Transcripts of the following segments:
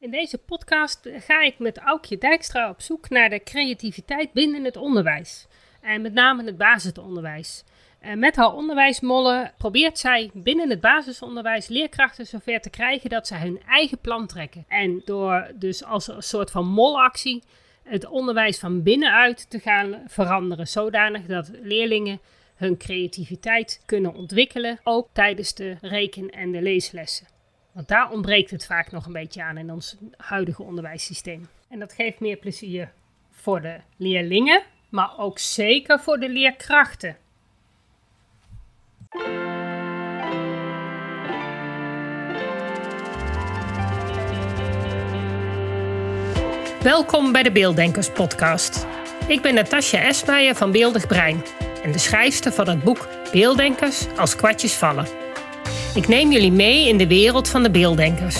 In deze podcast ga ik met Aukje Dijkstra op zoek naar de creativiteit binnen het onderwijs. En met name het basisonderwijs. En met haar onderwijsmollen probeert zij binnen het basisonderwijs leerkrachten zover te krijgen dat ze hun eigen plan trekken. En door dus als een soort van molactie het onderwijs van binnenuit te gaan veranderen, zodanig dat leerlingen hun creativiteit kunnen ontwikkelen, ook tijdens de reken- en de leeslessen. Want daar ontbreekt het vaak nog een beetje aan in ons huidige onderwijssysteem. En dat geeft meer plezier voor de leerlingen, maar ook zeker voor de leerkrachten. Welkom bij de Beelddenkers podcast. Ik ben Natasja Esmeijer van Beeldig Brein en de schrijfster van het boek Beelddenkers als kwartjes vallen. Ik neem jullie mee in de wereld van de beelddenkers.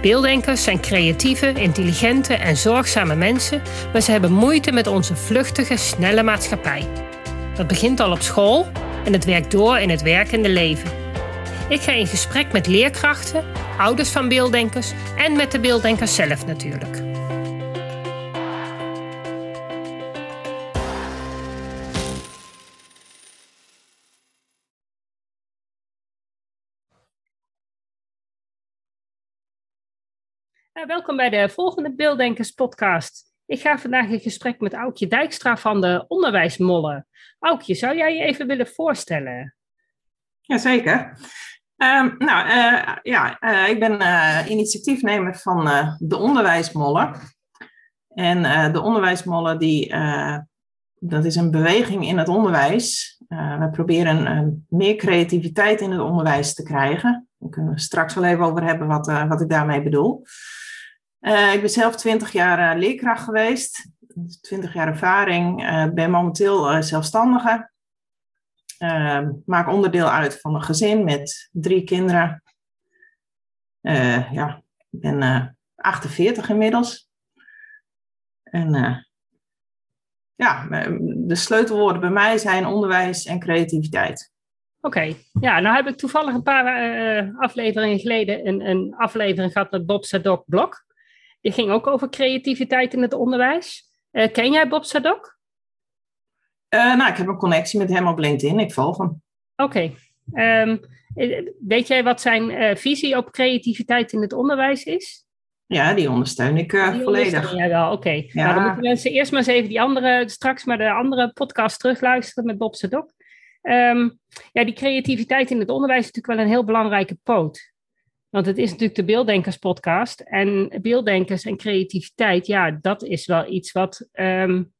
Beelddenkers zijn creatieve, intelligente en zorgzame mensen, maar ze hebben moeite met onze vluchtige, snelle maatschappij. Dat begint al op school en het werkt door in het werkende leven. Ik ga in gesprek met leerkrachten, ouders van beelddenkers en met de beelddenkers zelf natuurlijk. Welkom bij de volgende Beelddenkers podcast. Ik ga vandaag in gesprek met Aukje Dijkstra van de Onderwijsmollen. Aukje, zou jij je even willen voorstellen? Jazeker. Um, nou, uh, ja, uh, ik ben initiatiefnemer van de Onderwijsmollen. En de Onderwijsmollen, die, dat is een beweging in het onderwijs. we proberen meer creativiteit in het onderwijs te krijgen. Daar kunnen we straks wel even over hebben wat, wat ik daarmee bedoel. Uh, ik ben zelf 20 jaar uh, leerkracht geweest, 20 jaar ervaring. Uh, ben momenteel zelfstandige. maak onderdeel uit van een gezin met drie kinderen. ja, ik ben 48 inmiddels. En ja, de sleutelwoorden bij mij zijn onderwijs en creativiteit. Oké, ja, nou heb ik toevallig een paar afleveringen geleden een, een aflevering gehad met Bob Sadok Blok. Die ging ook over creativiteit in het onderwijs. Uh, ken jij Bob Sadok? Uh, nou, ik heb een connectie met hem op LinkedIn. Ik volg hem. Oké. Okay. Um, ehm, weet jij wat zijn uh, visie op creativiteit in het onderwijs is? Ja, die ondersteun ik die volledig. Ja, wel, oké. Okay. Ja. Nou, dan moeten mensen eerst maar eens even die andere, straks maar de andere podcast terugluisteren met Bob Sadok. Um, ja, die creativiteit in het onderwijs is natuurlijk wel een heel belangrijke poot. Want het is natuurlijk de Beelddenkers podcast. En beelddenkers en creativiteit, ja, dat is wel iets wat um,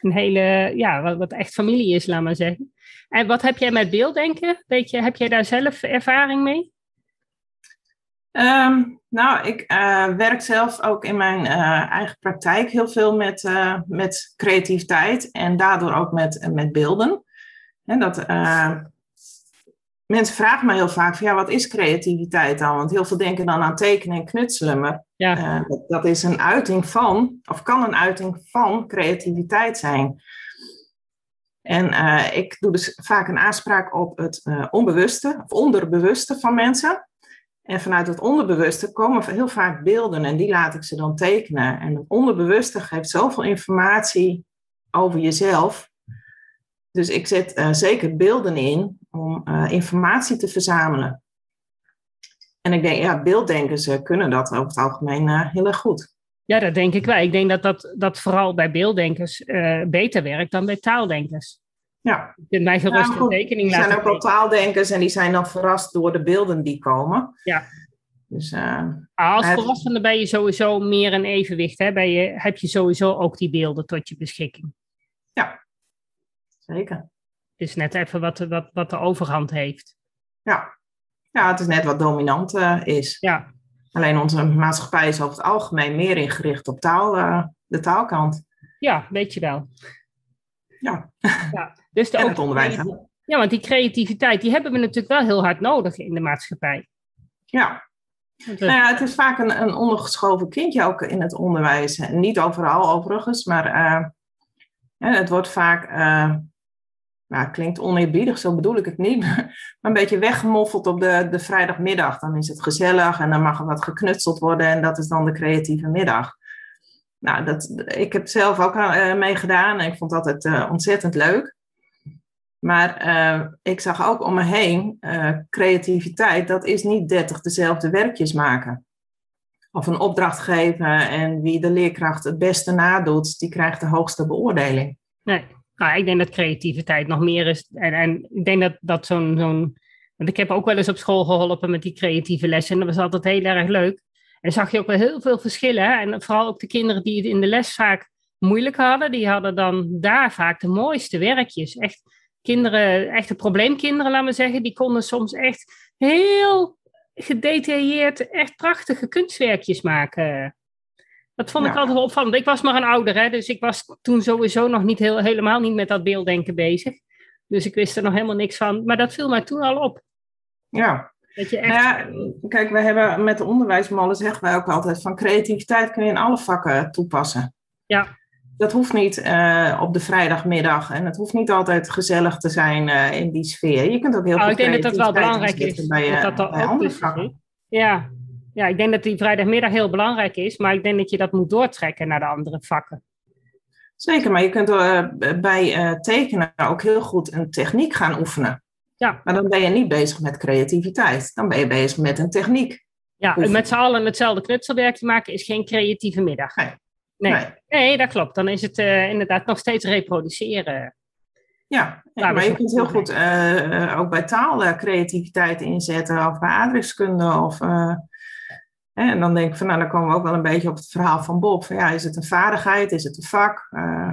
een hele, ja, wat, echt familie is, laat maar zeggen. En wat heb jij met beelddenken? Weet je, heb jij daar zelf ervaring mee? Um, nou, ik uh, werk zelf ook in mijn uh, eigen praktijk heel veel met, uh, met creativiteit en daardoor ook met, met beelden. En dat, mensen vragen mij heel vaak van ja, wat is creativiteit dan? Want heel veel denken dan aan tekenen en knutselen. Maar ja. uh, dat, is een uiting van, of kan een uiting van creativiteit zijn. En uh, ik doe dus vaak een aanspraak op het uh, onbewuste of onderbewuste van mensen. En vanuit het onderbewuste komen heel vaak beelden en die laat ik ze dan tekenen. En het onderbewuste geeft zoveel informatie over jezelf. Dus ik zet uh, zeker beelden in om uh, informatie te verzamelen. En ik denk, ja, beelddenkers uh, kunnen dat over het algemeen heel erg goed. Ja, dat denk ik wel. Ik denk dat dat, dat vooral bij beelddenkers beter werkt dan bij taaldenkers. Ja. Je kunt mij gerust ja, een tekening laten Er zijn ook wel taaldenkers en die zijn dan verrast door de beelden die komen. Ja. Dus, als volwassene ben je sowieso meer een evenwicht. Hè? Ben je, heb je sowieso ook die beelden tot je beschikking. Ja, zeker. Is net even wat, wat, wat de overhand heeft. Ja. ja, het is net wat dominant uh, is. Ja. Alleen onze maatschappij is over het algemeen meer ingericht op taal, uh, de taalkant. Ja, weet je wel. Ja, ja. Dus de en het onderwijs. Ja, want die creativiteit, die hebben we natuurlijk wel heel hard nodig in de maatschappij. Ja, nou ja, het is vaak een, een ondergeschoven kindje ook in het onderwijs. Niet overal overigens, maar uh, het wordt vaak nou, klinkt oneerbiedig, zo bedoel ik het niet, maar een beetje weggemoffeld op de, de vrijdagmiddag. Dan is het gezellig en dan mag er wat geknutseld worden en dat is dan de creatieve middag. Nou, dat, ik heb zelf ook uh, meegedaan en ik vond dat het uh, ontzettend leuk. Maar uh, ik zag ook om me heen, creativiteit, dat is niet 30 dezelfde werkjes maken. Of een opdracht geven en wie de leerkracht het beste nadoet, die krijgt de hoogste beoordeling. Nee, nou, ik denk dat creativiteit nog meer is. En, en ik denk dat, dat zo'n, zo'n. Want ik heb ook wel eens op school geholpen met die creatieve lessen. En dat was altijd heel erg leuk. En zag je ook wel heel veel verschillen. En vooral ook de kinderen die het in de les vaak moeilijk hadden, die hadden dan daar vaak de mooiste werkjes. Echt kinderen, echte probleemkinderen, laten we zeggen, die konden soms echt heel gedetailleerd, echt prachtige kunstwerkjes maken. Dat vond ik altijd wel opvallend. Ik was maar een ouder, hè, dus ik was toen sowieso nog niet heel, helemaal niet met dat beelddenken bezig. Dus ik wist er nog helemaal niks van. Maar dat viel mij toen al op. Ja. Dat je echt... Nou ja, kijk, we hebben met de onderwijsmallen zeggen wij ook altijd van creativiteit kun je in alle vakken toepassen. Ja. Dat hoeft niet uh, op de vrijdagmiddag en het hoeft niet altijd gezellig te zijn uh, in die sfeer. Je kunt ook heel oh, Ik denk dat dat wel belangrijk is. Bij, dat dat bij andere vakken. Ja, ja, ik denk dat die vrijdagmiddag heel belangrijk is, maar ik denk dat je dat moet doortrekken naar de andere vakken. Zeker, maar je kunt uh, bij uh, tekenen ook heel goed een techniek gaan oefenen. Ja. Maar dan ben je niet bezig met creativiteit. Dan ben je bezig met een techniek. Ja, en met z'n allen hetzelfde knutselwerk te maken is geen creatieve middag. Nee. Nee, nee. dat klopt. Dan is het uh, inderdaad nog steeds reproduceren. Ja, maar je kunt heel goed ook bij taal creativiteit inzetten, of bij adreskunde, of en dan denk ik van, nou, dan komen we ook wel een beetje op het verhaal van Bob. Van, ja, is het een vaardigheid? Is het een vak? Uh,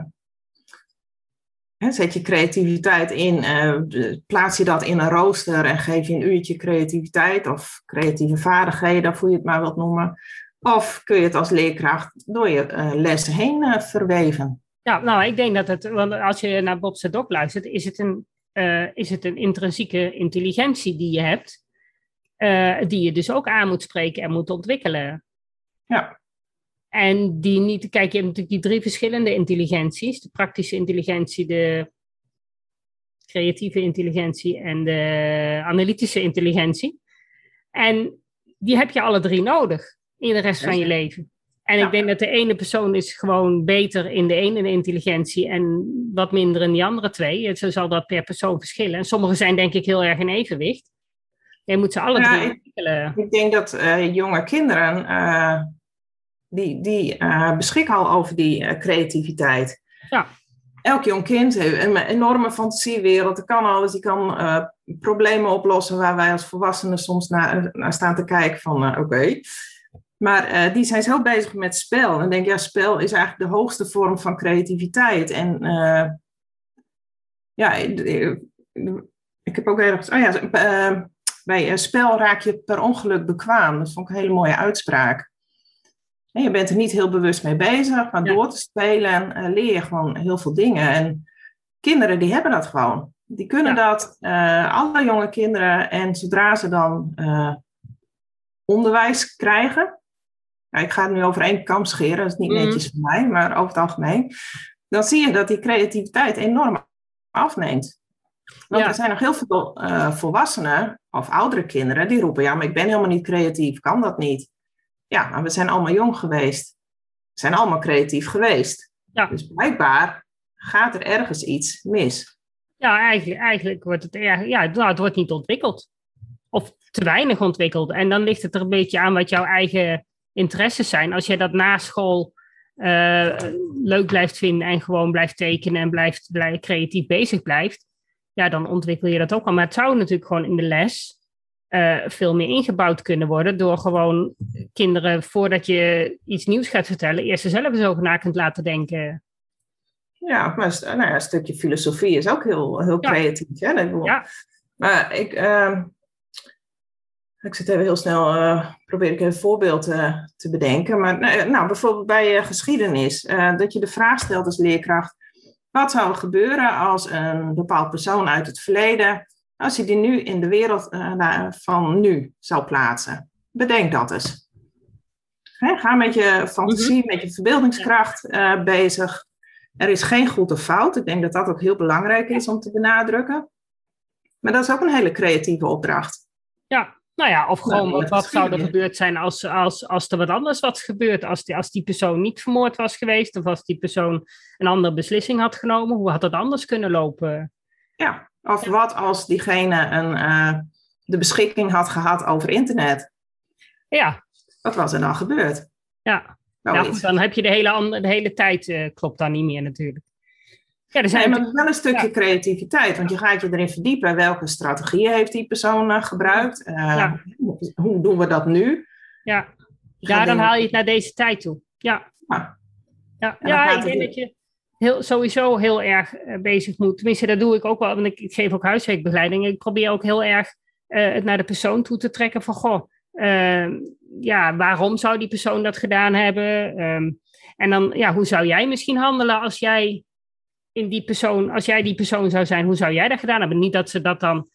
zet je creativiteit in, uh, plaats je dat in een rooster en geef je een uurtje creativiteit of creatieve vaardigheden, hoe je het maar wilt noemen. Of kun je het als leerkracht door je uh, lessen heen verweven? Ja, nou, ik denk dat het, want als je naar Bob Sadok luistert, is het een, is het een intrinsieke intelligentie die je hebt. Uh, die je dus ook aan moet spreken en moet ontwikkelen. Ja. En die niet, kijk, je hebt natuurlijk die drie verschillende intelligenties: de praktische intelligentie, de creatieve intelligentie en de analytische intelligentie. En die heb je alle drie nodig in de rest van je leven. En ik denk dat de ene persoon is gewoon beter in de ene intelligentie en wat minder in die andere twee. Zo zal dat per persoon verschillen. En sommige zijn denk ik heel erg in evenwicht. Je moet ze alle drie ontwikkelen. Ik, denk dat uh, jonge kinderen, uh, die, die uh, beschikken al over die creativiteit. Ja. Elk jong kind heeft een enorme fantasiewereld. Die kan alles, die kan problemen oplossen waar wij als volwassenen soms naar, naar staan te kijken van oké. Maar die zijn zo bezig met spel. En denk, ja, spel is eigenlijk de hoogste vorm van creativiteit. En ja, ik heb ook ergens. Oh ja, bij spel raak je per ongeluk bekwaam. Dat vond ik een hele mooie uitspraak. En je bent er niet heel bewust mee bezig, maar door te spelen uh, leer je gewoon heel veel dingen. En kinderen die hebben dat gewoon. Die kunnen dat, uh, alle jonge kinderen. En zodra ze dan uh, onderwijs krijgen, nou, ik ga het nu over één kam scheren, dat is niet mhm. netjes voor mij, maar over het algemeen, dan zie je dat die creativiteit enorm afneemt. Want er zijn nog heel veel uh, volwassenen of oudere kinderen die roepen: Ja, maar ik ben helemaal niet creatief, kan dat niet? Ja, maar we zijn allemaal jong geweest. We zijn allemaal creatief geweest. Ja. Dus blijkbaar gaat er ergens iets mis. Ja, eigenlijk, eigenlijk wordt het, ja, nou, het wordt niet ontwikkeld. Of te weinig ontwikkeld. En dan ligt het er een beetje aan wat jouw eigen interesses zijn. Als jij dat na school uh, leuk blijft vinden en gewoon blijft tekenen en blijft, blijft creatief bezig blijft, ja, dan ontwikkel je dat ook al. Maar het zou natuurlijk gewoon in de les uh, veel meer ingebouwd kunnen worden door gewoon kinderen, voordat je iets nieuws gaat vertellen, eerst zelf eens over na kunt laten denken. Ja, maar nou ja, een stukje filosofie is ook heel, heel creatief. Hè? Ja. Maar ik, uh, ik zit even heel snel, uh, probeer ik een voorbeeld uh, te bedenken. Maar nou, nou bijvoorbeeld bij geschiedenis, dat je de vraag stelt als leerkracht, wat zou er gebeuren als een bepaald persoon uit het verleden, als je die nu in de wereld uh, van nu zou plaatsen? Bedenk dat eens. Ga met je fantasie, mhm. met je verbeeldingskracht uh, bezig. Er is geen goed of fout. Ik denk dat dat ook heel belangrijk is om te benadrukken. Maar dat is ook een hele creatieve opdracht. Ja, nou ja, of gewoon nou, wat, zou er gebeurd zijn als, als, als er wat anders was gebeurd? Als die, als die persoon niet vermoord was geweest of als die persoon een andere beslissing had genomen, hoe had dat anders kunnen lopen? Ja, of wat als diegene een, uh, de beschikking had gehad over internet? Ja. Wat was er dan gebeurd? Ja, nou, goed, dan heb je de hele, de hele tijd, uh, klopt dan niet meer natuurlijk. Ja, er zijn nee, maar wel een stukje creativiteit, want je gaat je erin verdiepen. Welke strategieën heeft die persoon uh, gebruikt? Uh, Hoe doen we dat nu? Ja, ja dan haal je het naar deze tijd toe. Ja, ja. ja, ja ik denk dat je heel, sowieso heel erg bezig moet. Tenminste, dat doe ik ook wel, want ik, ik geef ook huiswerkbegeleiding. Ik probeer ook heel erg het naar de persoon toe te trekken van, goh, Ehm, ja, waarom zou die persoon dat gedaan hebben? Ehm, en dan, ja, hoe zou jij misschien handelen als jij in die persoon, als jij die persoon zou zijn, hoe zou jij dat gedaan hebben? Niet dat ze dat dan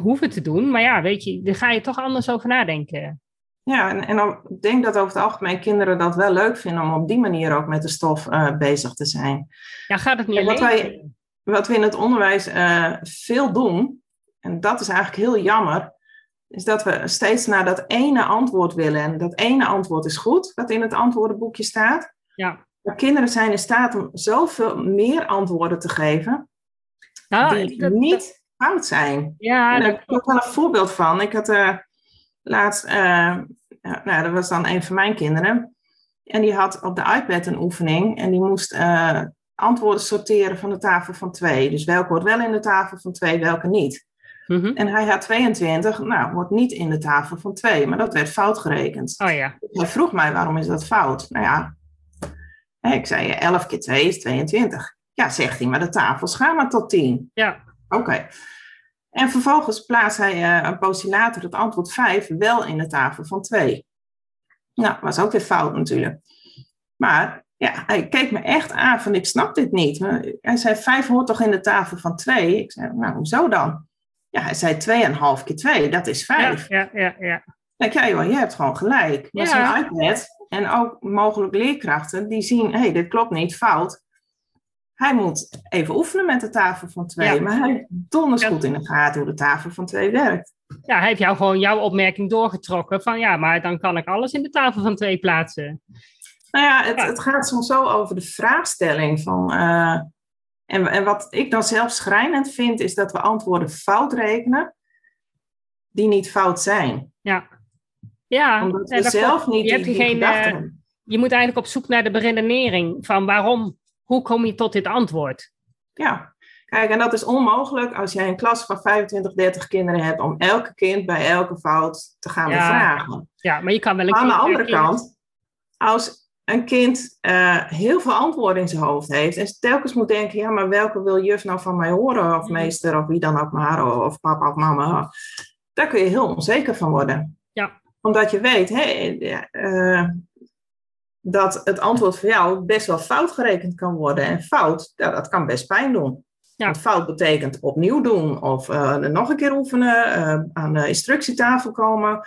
hoeven te doen, maar ja, weet je, daar ga je toch anders over nadenken. Ja, en, en dan, ik denk dat over het algemeen kinderen dat wel leuk vinden om op die manier ook met de stof uh, bezig te zijn. Ja, gaat het niet wat wij, wat we in het onderwijs uh, veel doen, en dat is eigenlijk heel jammer, is dat we steeds naar dat ene antwoord willen. En dat ene antwoord is goed, wat in het antwoordenboekje staat. Ja. Maar kinderen zijn in staat om zoveel meer antwoorden te geven, nou, die niet fout zijn. Ja, en daar heb ik ook wel een voorbeeld van. Ik had uh, laatst, uh, nou, dat was dan een van mijn kinderen. En die had op de iPad een oefening en die moest uh, antwoorden sorteren van de tafel van twee. Dus welke hoort wel in de tafel van twee, welke niet. Mhm. En hij had 22, nou, wordt niet in de tafel van 2, maar dat werd fout gerekend. Oh ja. Hij vroeg mij, waarom is dat fout? Nou ja, ik zei, 11 keer 2 is 22. Ja, zegt hij, maar de tafels gaan maar tot 10. Ja. Oké. En vervolgens plaatst hij uh, een poosje later het antwoord 5 wel in de tafel van 2. Nou, was ook weer fout natuurlijk. Maar ja, hij keek me echt aan van ik snap dit niet. Hij zei 5 hoort toch in de tafel van 2? Ik zei, nou, hoezo dan? Ja, hij zei 2,5 keer 2, dat is 5. Ja, ja, ja. ja. Kijk, ja joh, je hebt gewoon gelijk. Maar ja. zo'n iPad en ook mogelijk leerkrachten die zien, hé, hey, dit klopt niet, fout. Hij moet even oefenen met de tafel van 2, maar hij donders goed in de gaten hoe de tafel van 2 werkt. Ja, hij heeft jou gewoon jouw opmerking doorgetrokken van ja, maar dan kan ik alles in de tafel van 2 plaatsen. Nou ja, het, het gaat soms zo over de vraagstelling van... Uh, en, en wat ik dan zelf schrijnend vind, is dat we antwoorden fout rekenen die niet fout zijn. Ja, ja omdat we zelf niet je, hebt die, geen, uh, je moet eigenlijk op zoek naar de beredenering van waarom, hoe kom je tot dit antwoord? Ja, kijk, en dat is onmogelijk als jij een klas van 25, 30 kinderen hebt om elke kind bij elke fout te gaan bevragen. Ja, maar je kan wel een Aan de andere kant, als een kind uh, heel veel antwoorden in zijn hoofd heeft en telkens moet denken, ja, maar welke wil juf nou van mij horen, of meester, of wie dan ook maar, of papa of mama, daar kun je heel onzeker van worden. Ja. Omdat je weet uh, dat het antwoord voor jou best wel fout gerekend kan worden. En fout, ja, dat kan best pijn doen. Ja. Want fout betekent opnieuw doen, of uh, nog een keer oefenen, aan de instructietafel komen.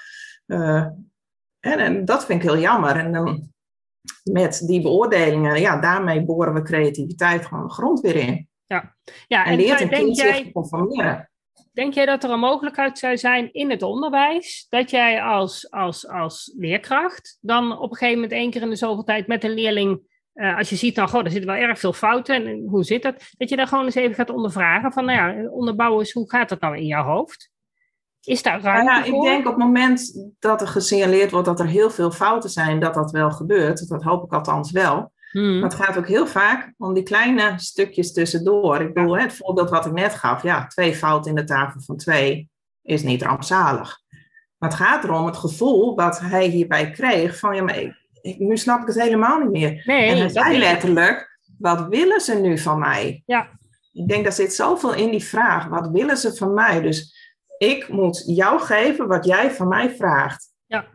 En, en, dat vind ik heel jammer. En dan met die beoordelingen, ja, daarmee boren we creativiteit gewoon de grond weer in. Ja, ja en, en leert een kind zich te conformeren. Denk jij dat er een mogelijkheid zou zijn in het onderwijs dat jij als, als, als leerkracht dan op een gegeven moment één keer in de zoveel tijd met een leerling, uh, als je ziet dan, goh, er zitten wel erg veel fouten en hoe zit dat, dat je daar gewoon eens even gaat ondervragen van, nou ja, onderbouwen eens, hoe gaat dat nou in jouw hoofd? Is daar ruimte ja, Ik denk op het moment dat er gesignaleerd wordt dat er heel veel fouten zijn, dat dat wel gebeurt. Dat hoop ik althans wel. Hmm. Maar het gaat ook heel vaak om die kleine stukjes tussendoor. Ik bedoel, het voorbeeld wat ik net gaf, ja, twee fouten in de tafel van twee is niet rampzalig. Maar het gaat erom het gevoel wat hij hierbij kreeg van, ja, maar ik, nu snap ik het helemaal niet meer. Nee, en hij zei letterlijk, wat willen ze nu van mij? Ja. Ik denk, daar zit zoveel in die vraag. Wat willen ze van mij? Dus ik moet jou geven wat jij van mij vraagt. Ja.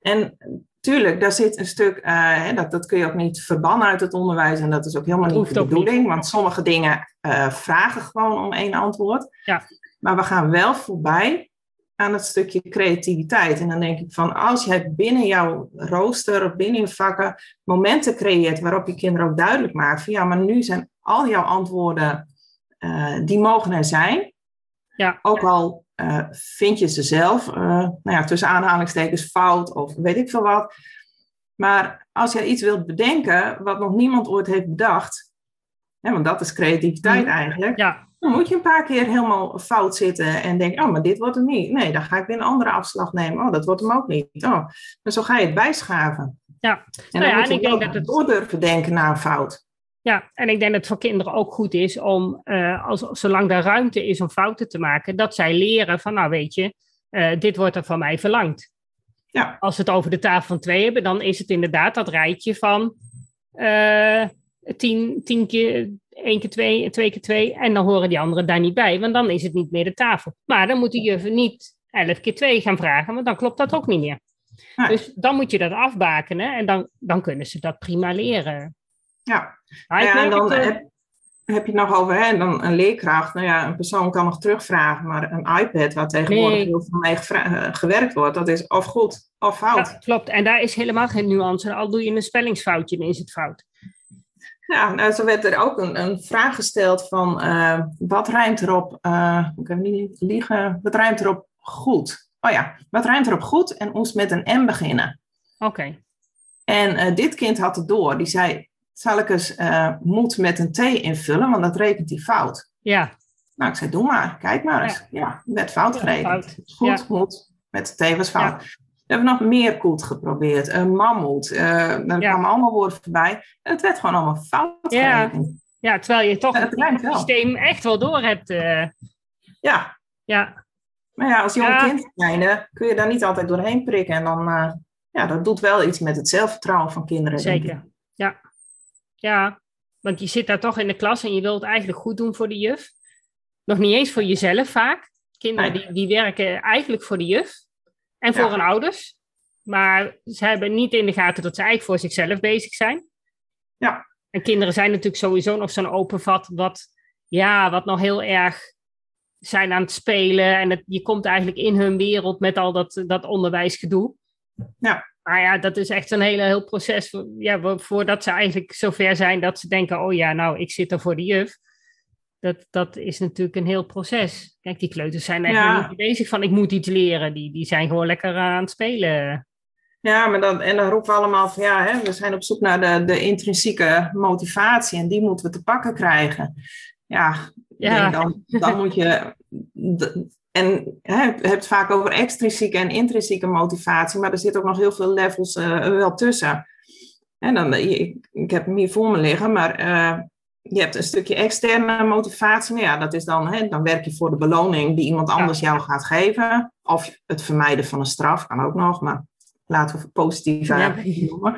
En tuurlijk, daar zit een stuk, uh, dat, dat kun je ook niet verbannen uit het onderwijs. En dat is ook helemaal niet de bedoeling. Want sommige dingen uh, vragen gewoon om één antwoord. Ja. Maar we gaan wel voorbij aan het stukje creativiteit. En dan denk ik van, als jij binnen jouw rooster of binnen je vakken momenten creëert waarop je kinderen ook duidelijk maakt van ja, maar nu zijn al jouw antwoorden, uh, die mogen er zijn. Ja. Ook al uh, vind je ze zelf, uh, nou ja, tussen aanhalingstekens fout of weet ik veel wat. Maar als jij iets wilt bedenken wat nog niemand ooit heeft bedacht, hè, want dat is creativiteit mhm. eigenlijk, ja. dan moet je een paar keer helemaal fout zitten en denken, oh, maar dit wordt hem niet. Nee, dan ga ik weer een andere afslag nemen. Oh, dat wordt hem ook niet. Oh, en zo ga je het bijschaven. Ja. En nou dan ja, moet je en ik denk dat het door durven denken naar een fout. Ja, en ik denk dat het voor kinderen ook goed is om, uh, als, zolang er ruimte is om fouten te maken, dat zij leren van, nou weet je, uh, dit wordt er van mij verlangd. Ja. Als we het over de tafel van twee hebben, dan is het inderdaad dat rijtje van uh, tien, tien keer, één keer twee, twee keer twee, en dan horen die anderen daar niet bij, want dan is het niet meer de tafel. Maar dan moet de juf niet elf keer twee gaan vragen, want dan klopt dat ook niet meer. Dus dan moet je dat afbakenen en dan, dan kunnen ze dat prima leren. Ja, ja en dan eh, heb, heb, je het nog over hè, dan een leerkracht. Nou ja, een persoon kan nog terugvragen, maar een iPad waar tegenwoordig nee. heel veel mee eh, gewerkt wordt, dat is of goed of fout. Ja, klopt, en daar is helemaal geen nuance. Al doe je een spellingsfoutje, dan is het fout. Ja, nou, zo werd er ook een, een vraag gesteld van uh, wat ruimt erop, uh, ik heb niet liegen, wat ruimt erop goed? Oh ja, wat ruimt erop goed en ons met een M beginnen. Oké. En uh, dit kind had het door. Die zei, zal ik eens uh, moet met een T invullen, want dat rekent hij fout. Ja. Nou, ik zei, doe maar, kijk maar eens. Ja, ja werd fout gerekend. Goed, ja. moet, met T was fout. We hebben nog meer koet geprobeerd, een mammoet, uh, daar kwamen allemaal woorden voorbij. En het werd gewoon allemaal fout gerekend. Ja, terwijl je toch het, systeem echt wel door hebt. Uh... Ja. Ja. Maar ja, als jong kind zijn, kun je daar niet altijd doorheen prikken. En dan, ja, dat doet wel iets met het zelfvertrouwen van kinderen. Zeker, ja. Ja, want je zit daar toch in de klas en je wilt het eigenlijk goed doen voor de juf. Nog niet eens voor jezelf vaak. Kinderen die, die werken eigenlijk voor de juf en voor hun ouders. Maar ze hebben niet in de gaten dat ze eigenlijk voor zichzelf bezig zijn. Ja. En kinderen zijn natuurlijk sowieso nog zo'n open vat, wat, ja, wat nog heel erg zijn aan het spelen. En het, je komt eigenlijk in hun wereld met al dat, dat onderwijsgedoe. Ja. Maar ja, dat is echt een hele heel proces. Ja, voordat ze eigenlijk zover zijn dat ze denken: oh ja, nou, ik zit er voor de juf. Dat, dat is natuurlijk een heel proces. Kijk, die kleuters zijn eigenlijk niet bezig van: ik moet iets leren. Die, die zijn gewoon lekker aan het spelen. Ja, maar dan, en dan roepen we allemaal van ja, hè, we zijn op zoek naar de, de intrinsieke motivatie en die moeten we te pakken krijgen. Ja, ja. Dan, dan moet je en hè, je hebt vaak over extrinsieke en intrinsieke motivatie, maar er zit ook nog heel veel levels uh, wel tussen. En dan, ik, ik heb hem hier voor me liggen, maar uh, je hebt een stukje externe motivatie. Nou ja, dat is dan, hè, dan werk je voor de beloning die iemand anders jou gaat geven. Of het vermijden van een straf, kan ook nog, maar laten we positief ja. noemen.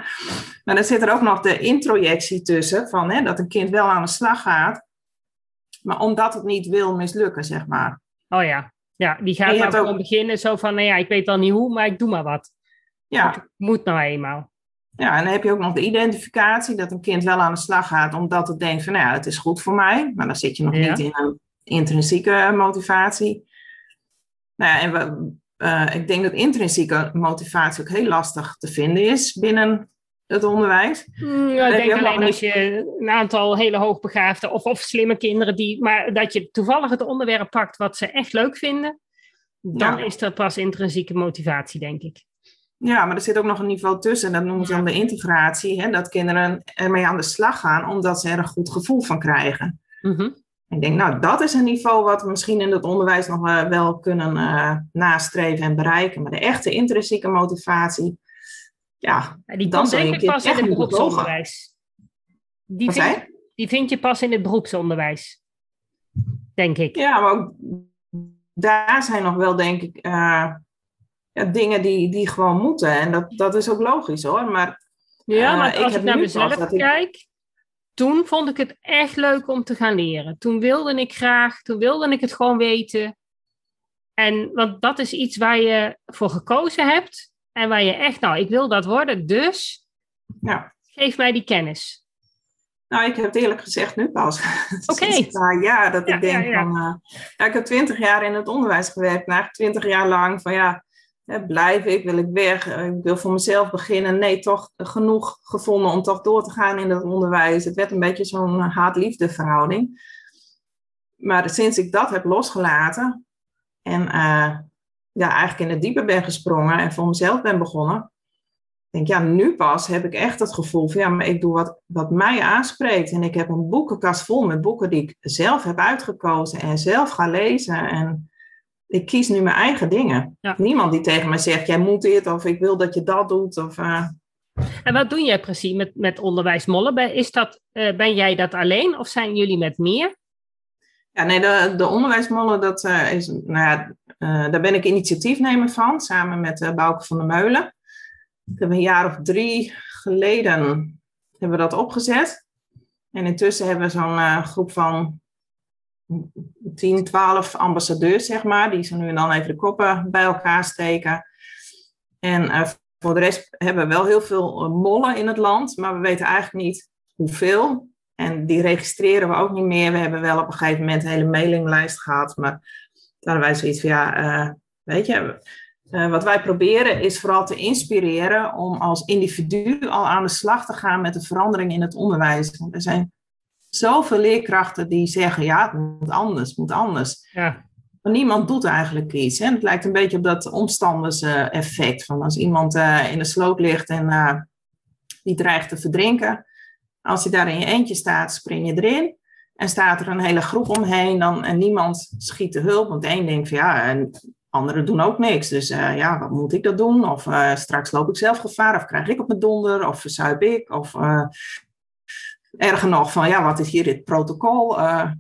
Maar dan zit er ook nog de introjectie tussen, van, hè, dat een kind wel aan de slag gaat, maar omdat het niet wil mislukken, zeg maar. Oh ja, ja, die gaat maar gewoon beginnen zo van, nou ja, ik weet dan niet hoe, maar ik doe maar wat. Ja. Het moet nou eenmaal. Ja, en dan heb je ook nog de identificatie, dat een kind wel aan de slag gaat omdat het denkt van, nou ja, het is goed voor mij. Maar dan zit je nog niet in een intrinsieke motivatie. Nou ja, en we, uh, ik denk dat intrinsieke motivatie ook heel lastig te vinden is binnen het onderwijs. Mm, ja, ik denk alleen als je een aantal hele hoogbegaafde of, of slimme kinderen die, maar dat je toevallig het onderwerp pakt wat ze echt leuk vinden, dan is dat pas intrinsieke motivatie, denk ik. Ja, maar er zit ook nog een niveau tussen. En dat noemen ze dan de integratie. Hè, dat kinderen ermee aan de slag gaan omdat ze er een goed gevoel van krijgen. Mhm. Ik denk, nou, dat is een niveau wat we misschien in het onderwijs nog wel kunnen uh, nastreven en bereiken. Maar de echte intrinsieke motivatie, ja, die dan denk ik pas in het beroepsonderwijs. Die vind, die vind je pas in het beroepsonderwijs, denk ik. Ja, maar ook daar zijn nog wel, denk ik, uh, ja, dingen die, die gewoon moeten. En dat, dat is ook logisch hoor. Maar, ja, uh, maar als ik, ik naar mezelf kijk, toen vond ik het echt leuk om te gaan leren. Toen wilde ik graag, toen wilde ik het gewoon weten. En want dat is iets waar je voor gekozen hebt. En waar je echt, nou, ik wil dat worden, dus ja. geef mij die kennis. Nou, ik heb het eerlijk gezegd nu pas. Oké. Okay. Ja, dat ik denk van... Uh, ja, ik heb twintig jaar in het onderwijs gewerkt. Na twintig jaar lang van ja, blijf ik, wil ik weg, eh, ik wil voor mezelf beginnen. Nee, toch genoeg gevonden om toch door te gaan in het onderwijs. Het werd een beetje zo'n haat-liefde verhouding. Maar sinds ik dat heb losgelaten en uh, ja, eigenlijk in het diepe ben gesprongen en voor mezelf ben begonnen, denk ja, nu pas heb ik echt het gevoel van ja, maar ik doe wat, wat mij aanspreekt. En ik heb een boekenkast vol met boeken die ik zelf heb uitgekozen en zelf ga lezen. En ik kies nu mijn eigen dingen. Niemand die tegen mij zegt, jij moet dit of ik wil dat je dat doet. Of, uh... En wat doe jij precies met, met onderwijs Mollen? Is dat, uh, ben jij dat alleen of zijn jullie met meer? Ja, nee, de, de onderwijsmollen, dat, uh, is, nou ja, daar ben ik initiatiefnemer van, samen met uh, Bouke van der Meulen. Een jaar of drie geleden hebben we dat opgezet. En intussen hebben we zo'n groep van 10, 12 ambassadeurs, zeg maar, die ze nu en dan even de koppen bij elkaar steken. En voor de rest hebben we wel heel veel mollen in het land, maar we weten eigenlijk niet hoeveel. En die registreren we ook niet meer. We hebben wel op een gegeven moment een hele mailinglijst gehad, maar hebben wij zoiets van, ja, uh, weet je, wat wij proberen is vooral te inspireren om als individu al aan de slag te gaan met de verandering in het onderwijs. Want er zijn zoveel leerkrachten die zeggen, ja, het moet anders, het moet anders. Ja. Maar niemand doet eigenlijk iets. Hè? Het lijkt een beetje op dat omstanders-effect. Van als iemand uh, in de sloot ligt en die dreigt te verdrinken. Als je daar in je eentje staat, spring je erin. En staat er een hele groep omheen dan, en niemand schiet de hulp. Want de een denkt van ja, en anderen doen ook niks. Dus uh, ja, wat moet ik dat doen? Of straks loop ik zelf gevaar, of krijg ik op mijn donder, of verzuip ik. Of erger nog van, ja, wat is hier dit protocol? Uh,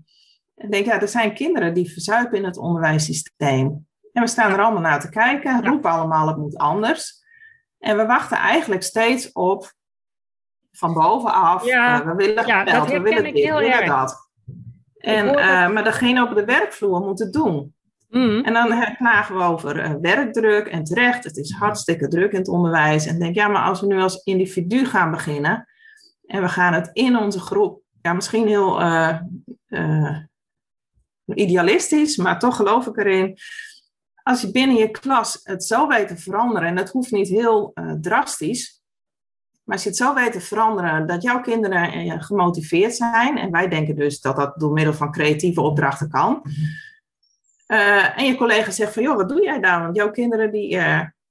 ik denk, ja, er zijn kinderen die verzuipen in het onderwijssysteem. En we staan er allemaal naar te kijken, roepen allemaal, het moet anders. En we wachten eigenlijk steeds op van bovenaf. Ja, uh, we willen ja, geld, we willen dit, we willen dat. En, uh, maar degene op de werkvloer moet het doen. Mm. En dan klagen we over werkdruk en terecht. Het is hartstikke druk in het onderwijs. En denk, ja, maar als we nu als individu gaan beginnen, en we gaan het in onze groep, ja, misschien heel uh, idealistisch, maar toch geloof ik erin. Als je binnen je klas het zo weet te veranderen, en dat hoeft niet heel drastisch, maar als je het zo weet te veranderen dat jouw kinderen gemotiveerd zijn, en wij denken dus dat dat door middel van creatieve opdrachten kan. en je collega zegt van, joh, wat doe jij daar? Want jouw kinderen die,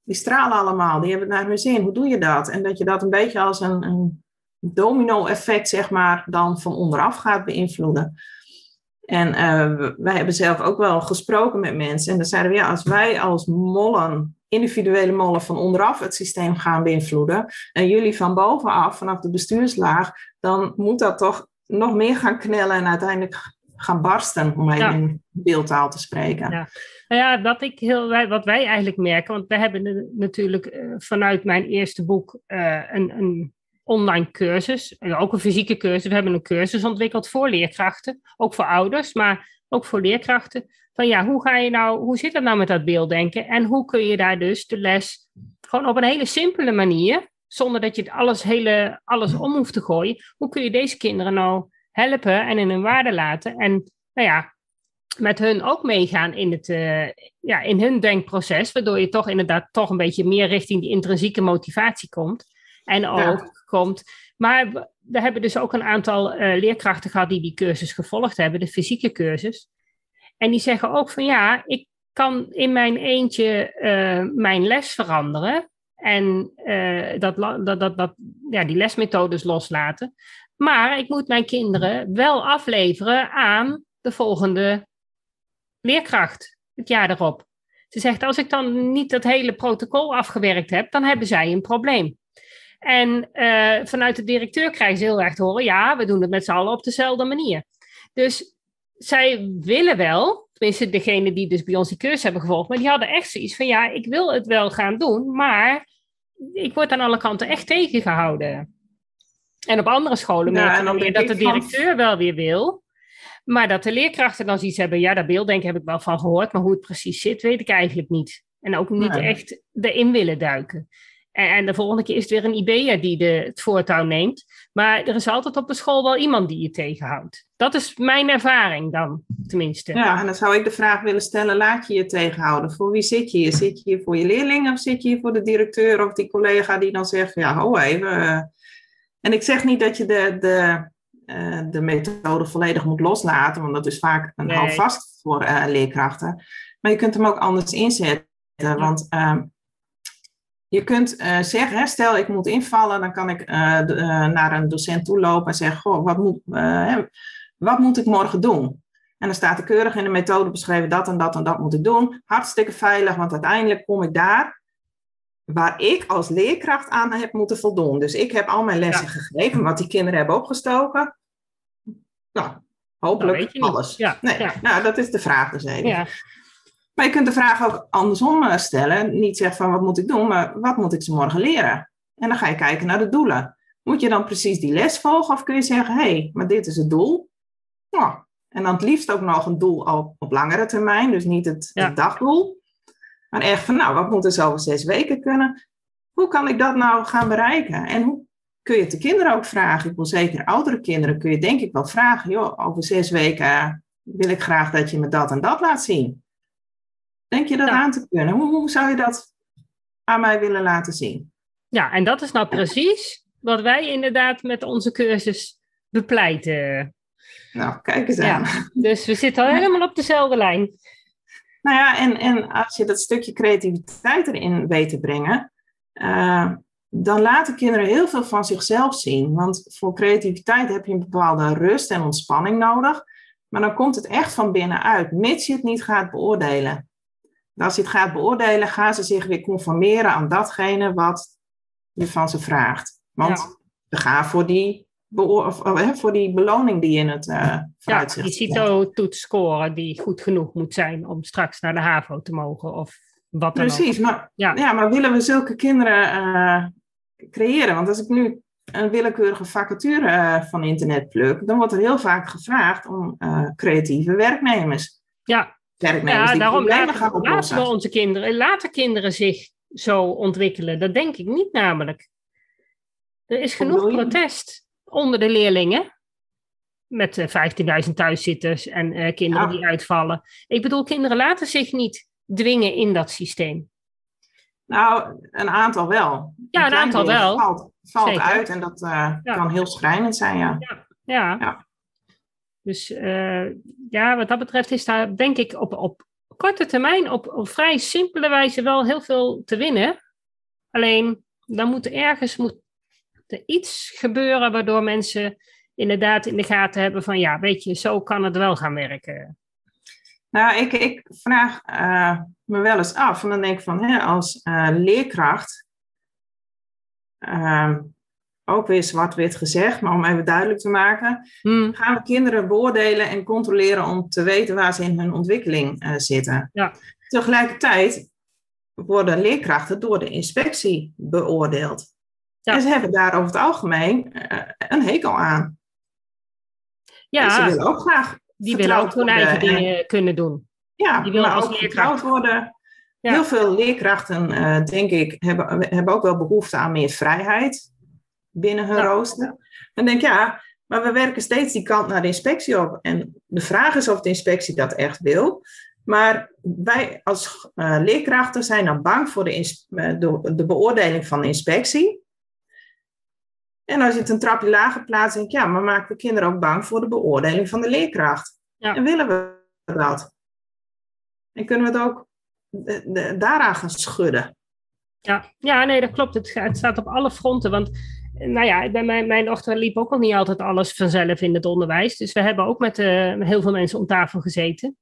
die stralen allemaal, die hebben het naar hun zin. Hoe doe je dat? En dat je dat een beetje als een, een domino-effect, zeg maar, dan van onderaf gaat beïnvloeden. En uh, wij hebben zelf ook wel gesproken met mensen. En dan zeiden we, ja, als wij als mollen, individuele mollen van onderaf het systeem gaan beïnvloeden, en jullie van bovenaf, vanaf de bestuurslaag, dan moet dat toch nog meer gaan knellen en uiteindelijk gaan barsten, om even in beeldtaal te spreken. Ja. Nou ja, wat, ik heel, wat wij eigenlijk merken, want we hebben natuurlijk uh, vanuit mijn eerste boek uh, een, een online cursus, ook een fysieke cursus. We hebben een cursus ontwikkeld voor leerkrachten, ook voor ouders, maar ook voor leerkrachten. Van ja, hoe ga je nou, hoe zit het nou met dat beelddenken? En hoe kun je daar dus de les gewoon op een hele simpele manier, zonder dat je het alles, hele, alles om hoeft te gooien, hoe kun je deze kinderen nou helpen en in hun waarde laten? En nou ja, met hun ook meegaan in, het, uh, ja, in hun denkproces, waardoor je toch inderdaad toch een beetje meer richting die intrinsieke motivatie komt. En ook komt. Maar we hebben dus ook een aantal uh, leerkrachten gehad die die cursus gevolgd hebben, de fysieke cursus. En die zeggen ook van ja, ik kan in mijn eentje uh, mijn les veranderen. En uh, dat, dat, dat, ja, die lesmethodes loslaten. Maar ik moet mijn kinderen wel afleveren aan de volgende leerkracht het jaar erop. Ze zegt, als ik dan niet dat hele protocol afgewerkt heb, dan hebben zij een probleem. En uh, vanuit de directeur krijgen ze heel erg te horen: ja, we doen het met z'n allen op dezelfde manier. Dus zij willen wel, tenminste degene die dus bij ons die cursus hebben gevolgd, maar die hadden echt zoiets van: ja, ik wil het wel gaan doen, maar ik word aan alle kanten echt tegengehouden. En op andere scholen merk je weer dat de directeur wel weer wil. Maar dat de leerkrachten dan zoiets hebben, ja, dat beelddenken heb ik wel van gehoord, maar hoe het precies zit, weet ik eigenlijk niet. En ook niet echt erin willen duiken. En, en, de volgende keer is het weer een IB'er die de, het voortouw neemt. Maar er is altijd op de school wel iemand die je tegenhoudt. Dat is mijn ervaring dan, tenminste. Ja, en dan zou ik de vraag willen stellen, laat je je tegenhouden? Voor wie zit je hier? Zit je hier voor je leerling of zit je hier voor de directeur of die collega die dan zegt, ja, ho even. Eh. En ik zeg niet dat je de, de, uh, de methode volledig moet loslaten, want dat is vaak een nee. houvast voor uh, leerkrachten. Maar je kunt hem ook anders inzetten, want... Uh, je kunt uh, zeggen, stel ik moet invallen, dan kan ik uh, de, uh, naar een docent toe lopen en zeggen, goh, wat moet, wat moet ik morgen doen? En dan staat er keurig in de methode beschreven, dat en dat en dat moet ik doen. Hartstikke veilig, want uiteindelijk kom ik daar waar ik als leerkracht aan heb moeten voldoen. Dus ik heb al mijn lessen ja. gegeven, wat die kinderen hebben opgestoken. Nou, hopelijk nou, alles. Ja, nee, ja. Nou, dat is de vraag dus even. Maar je kunt de vraag ook andersom eh, stellen. Niet zeggen van wat moet ik doen, maar wat moet ik ze morgen leren? En dan ga je kijken naar de doelen. Moet je dan precies die les volgen of kun je zeggen, hé, hey, maar dit is het doel? Nou, en dan het liefst ook nog een doel op, op langere termijn, dus niet het, ja. het dagdoel. Maar echt van, nou, wat moet er zo over zes weken kunnen? Hoe kan ik dat nou gaan bereiken? En hoe kun je het de kinderen ook vragen? Ik wil zeker oudere kinderen kun je denk ik wel vragen, joh, over zes weken wil ik graag dat je me dat en dat laat zien. Denk je dat aan te kunnen? Hoe, hoe zou je dat aan mij willen laten zien? Ja, en dat is nou precies wat wij inderdaad met onze cursus bepleiten. Nou, kijk eens aan. Ja, dus we zitten al helemaal op dezelfde lijn. Nou ja, en, en als je dat stukje creativiteit erin weet te brengen, uh, dan laten kinderen heel veel van zichzelf zien. Want voor creativiteit heb je een bepaalde rust en ontspanning nodig. Maar dan komt het echt van binnenuit, mits je het niet gaat beoordelen als je het gaat beoordelen, gaan ze zich weer conformeren aan datgene wat je van ze vraagt. Want ja. ze gaan voor die, voor die beloning die je in het uh, Ja, die CITO-toets scoren die goed genoeg moet zijn om straks naar de HAVO te mogen of wat dan Precies, maar, ja. ja. maar willen we zulke kinderen uh, creëren? Want als ik nu een willekeurige vacature uh, van internet pluk, dan wordt er heel vaak gevraagd om creatieve werknemers. Ja, werknemers ja, daarom laten, gaan laten we onze kinderen, laten kinderen zich zo ontwikkelen. Dat denk ik niet namelijk. Er is genoeg protest onder de leerlingen. Met uh, 15.000 thuiszitters en uh, kinderen ja. die uitvallen. Ik bedoel, kinderen laten zich niet dwingen in dat systeem. Nou, een aantal wel. Ja, een, een aantal wel. Valt, valt uit en dat uh, ja. kan heel schrijnend zijn, ja. ja. ja. Dus uh, ja, wat dat betreft is daar denk ik op, op korte termijn op, vrij simpele wijze wel heel veel te winnen. Alleen dan moet ergens moet er iets gebeuren waardoor mensen inderdaad in de gaten hebben van ja, weet je, zo kan het wel gaan werken. Nou, ik, ik vraag uh, me wel eens af en dan denk ik van hè, als uh, leerkracht ook weer zwart-wit gezegd, maar om even duidelijk te maken, hmm. gaan we kinderen beoordelen en controleren om te weten waar ze in hun ontwikkeling uh, zitten. Ja. Tegelijkertijd worden leerkrachten door de inspectie beoordeeld. Ja. En ze hebben daar over het algemeen uh, een hekel aan. Ja, en ze willen ook graag. Die willen ook hun eigen dingen en, kunnen doen. Ja, die willen als leerkracht worden. Ja. Heel veel leerkrachten, uh, denk ik, hebben, hebben ook wel behoefte aan meer vrijheid binnen hun ja. rooster. Dan denk ik, ja, maar we werken steeds die kant naar de inspectie op. En de vraag is of de inspectie dat echt wil. Maar wij als uh, leerkrachten zijn dan bang voor de, uh, de, de, beoordeling van de inspectie. En als je het een trapje lager plaatst, denk ik, ja, maar maken we kinderen ook bang voor de beoordeling van de leerkracht? Ja. En willen we dat? En kunnen we het ook de, daaraan gaan schudden? Ja. ja, nee, dat klopt. Het, het staat op alle fronten. Want nou ja, bij mijn, mijn dochter liep ook al niet altijd alles vanzelf in het onderwijs. Dus we hebben ook met uh, heel veel mensen om tafel gezeten.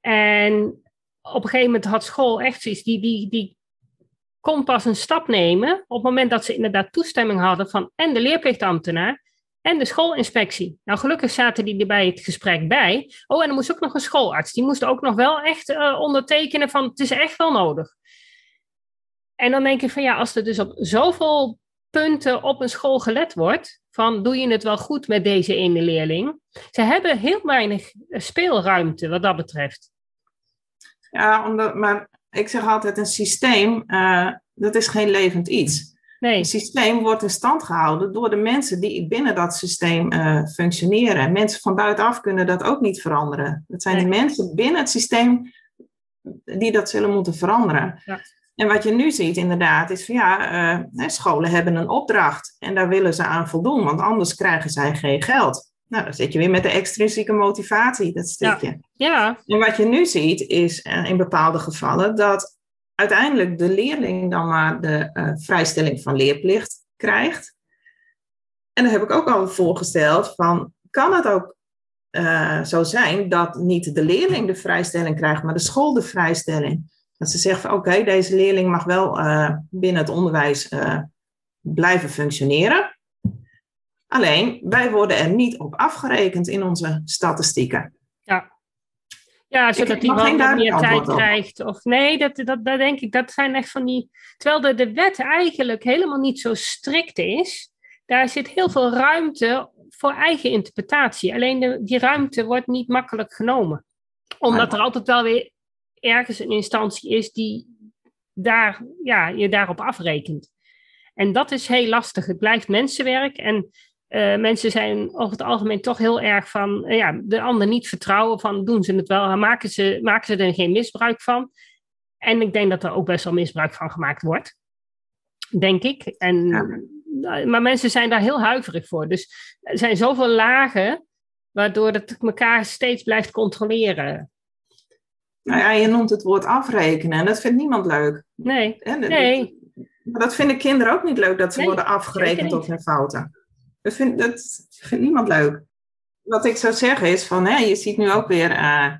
En op een gegeven moment had school echt zoiets, die, die, die kon pas een stap nemen op het moment dat ze inderdaad toestemming hadden van en de leerplichtambtenaar en de schoolinspectie. Nou, gelukkig zaten die er bij het gesprek bij. Oh, en er moest ook nog een schoolarts. Die moest ook nog wel echt uh, ondertekenen van het is echt wel nodig. En dan denk ik van ja, als er dus op zoveel punten op een school gelet wordt. Van doe je het wel goed met deze ene leerling? Ze hebben heel weinig speelruimte wat dat betreft. Ja, omdat, maar ik zeg altijd: een systeem uh, Dat is geen levend iets. Nee. Het systeem wordt in stand gehouden door de mensen die binnen dat systeem uh, functioneren. Mensen van buitenaf kunnen dat ook niet veranderen. Het zijn de mensen binnen het systeem die dat zullen moeten veranderen. Ja. En wat je nu ziet inderdaad is van ja, uh, scholen hebben een opdracht en daar willen ze aan voldoen, want anders krijgen zij geen geld. Nou, dan zit je weer met de extrinsieke motivatie, dat stukje. Ja. ja. En wat je nu ziet is uh, in bepaalde gevallen dat uiteindelijk de leerling dan maar de uh, vrijstelling van leerplicht krijgt. En daar heb ik ook al voorgesteld van, kan het ook zo zijn dat niet de leerling de vrijstelling krijgt, maar de school de vrijstelling? Dat ze zegt van oké, deze leerling mag wel uh, binnen het onderwijs blijven functioneren. Alleen, wij worden er niet op afgerekend in onze statistieken. Ja. Ja, zodat die wat meer tijd krijgt. Of nee, dat, dat, dat denk ik, dat zijn echt van die. Terwijl de, de wet eigenlijk helemaal niet zo strikt is, daar zit heel veel ruimte voor eigen interpretatie. Alleen de, die ruimte wordt niet makkelijk genomen. Omdat er altijd wel weer ergens een instantie is die daar, ja, je daarop afrekent. En dat is heel lastig. Het blijft mensenwerk. En uh, mensen zijn over het algemeen toch heel erg van uh, ja, de ander niet vertrouwen van doen ze het wel, maken ze, maken ze er geen misbruik van. En ik denk dat er ook best wel misbruik van gemaakt wordt. Denk ik. En, ja. Maar mensen zijn daar heel huiverig voor. Dus er zijn zoveel lagen waardoor het elkaar steeds blijft controleren. Nou ja, je noemt het woord afrekenen en dat vindt niemand leuk. Nee. nee. Maar dat vinden kinderen ook niet leuk dat ze worden afgerekend op hun fouten. Dat vindt, dat vindt niemand leuk. Wat ik zou zeggen is van, hè, je ziet nu ook weer, uh,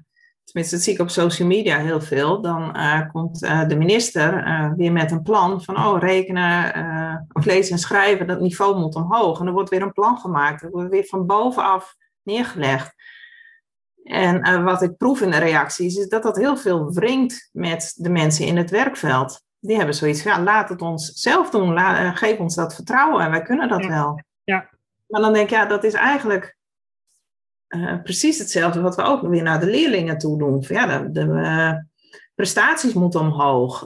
tenminste dat zie ik op social media heel veel, dan uh, komt uh, de minister weer met een plan van, oh rekenen of lezen en schrijven, dat niveau moet omhoog. En er wordt weer een plan gemaakt, er wordt weer van bovenaf neergelegd. En wat ik proef in de reacties is dat dat heel veel wringt met de mensen in het werkveld. Die hebben zoiets van, ja, laat het ons zelf doen, La, geef ons dat vertrouwen en wij kunnen dat wel. Ja. Maar dan denk ik, ja, dat is eigenlijk uh, precies hetzelfde wat we ook weer naar de leerlingen toe doen. Van, ja, de, de prestaties moeten omhoog.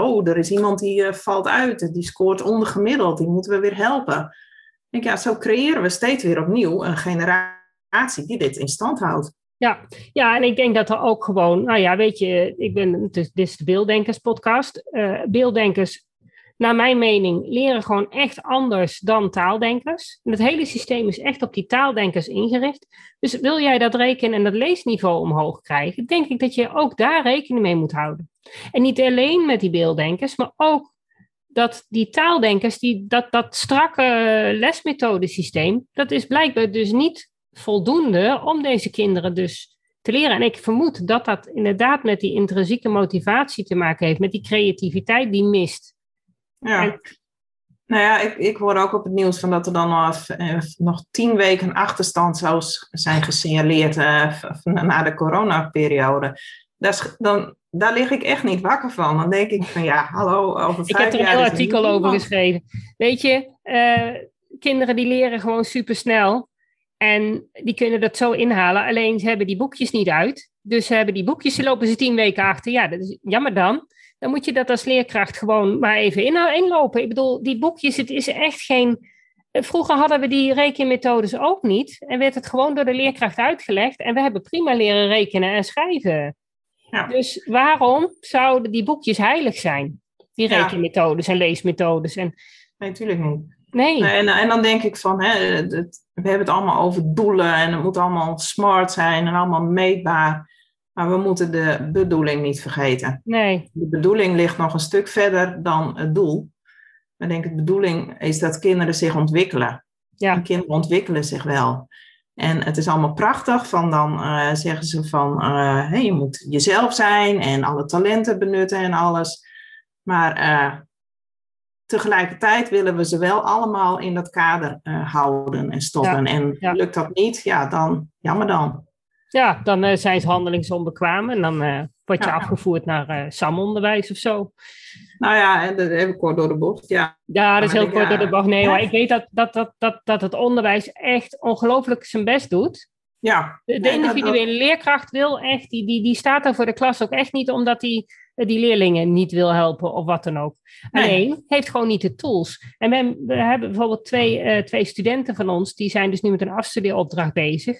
Oh, er is iemand die valt uit, die scoort ondergemiddeld, die moeten we weer helpen. Ik denk, ja, zo creëren we steeds weer opnieuw een generatie die dit in stand houdt. Ja, ja, en ik denk dat er ook gewoon, nou ja, weet je, ik ben, dit is de Beelddenkers podcast. beelddenkers naar mijn mening, leren gewoon echt anders dan taaldenkers. En het hele systeem is echt op die taaldenkers ingericht. Dus wil jij dat rekenen en dat leesniveau omhoog krijgen, denk ik dat je ook daar rekening mee moet houden. En niet alleen met die beelddenkers, maar ook dat die taaldenkers, die, dat, dat strakke lesmethodesysteem, dat is blijkbaar dus niet voldoende om deze kinderen dus te leren. En ik vermoed dat dat inderdaad met die intrinsieke motivatie te maken heeft, met die creativiteit die mist. Ja. Nou ja, ik, ik hoor ook op het nieuws van dat er dan nog, eh, nog tien weken achterstand zou zijn gesignaleerd uh, na de coronaperiode. Dat dan, daar lig ik echt niet wakker van. Dan denk ik van ja, hallo, over Ik heb er een heel artikel over geschreven. Weet je, uh, kinderen die leren gewoon supersnel. En die kunnen dat zo inhalen. Alleen ze hebben die boekjes niet uit. Dus ze hebben die boekjes, ze lopen ze tien weken achter. Ja, dat is jammer dan dan moet je dat als leerkracht gewoon maar even inlopen. Ik bedoel, die boekjes, het is echt geen. Vroeger hadden we die rekenmethodes ook niet. En werd het gewoon door de leerkracht uitgelegd. En we hebben prima leren rekenen en schrijven. Ja. Dus waarom zouden die boekjes heilig zijn? Die rekenmethodes en leesmethodes. En... Nee, natuurlijk niet. Nee. En, en dan denk ik van, hè, we hebben het allemaal over doelen en het moet allemaal smart zijn en allemaal meetbaar. Maar we moeten de bedoeling niet vergeten. Nee. De bedoeling ligt nog een stuk verder dan het doel. Ik denk, de bedoeling is dat kinderen zich ontwikkelen. Ja. En kinderen ontwikkelen zich wel. En het is allemaal prachtig, van dan uh, zeggen ze van uh, hey, je moet jezelf zijn en alle talenten benutten en alles. Maar uh, tegelijkertijd willen we ze wel allemaal in dat kader houden en stoppen. En lukt dat niet, ja, dan jammer dan. Ja, dan uh, zijn ze handelingsonbekwaam en dan uh, word je afgevoerd naar SAM-onderwijs of zo. Nou ja, dat even kort door de bocht, ja. Ja, dat is heel kort door de bocht. Nee, maar ik weet dat, dat, dat, dat, dat het onderwijs echt ongelooflijk zijn best doet. Ja. De, de individuele leerkracht wil echt, die, die, die staat er voor de klas ook echt niet omdat hij die leerlingen niet wil helpen of wat dan ook. Alleen heeft gewoon niet de tools. En we, we hebben bijvoorbeeld twee, uh, twee studenten van ons, die zijn dus nu met een afstudeeropdracht bezig.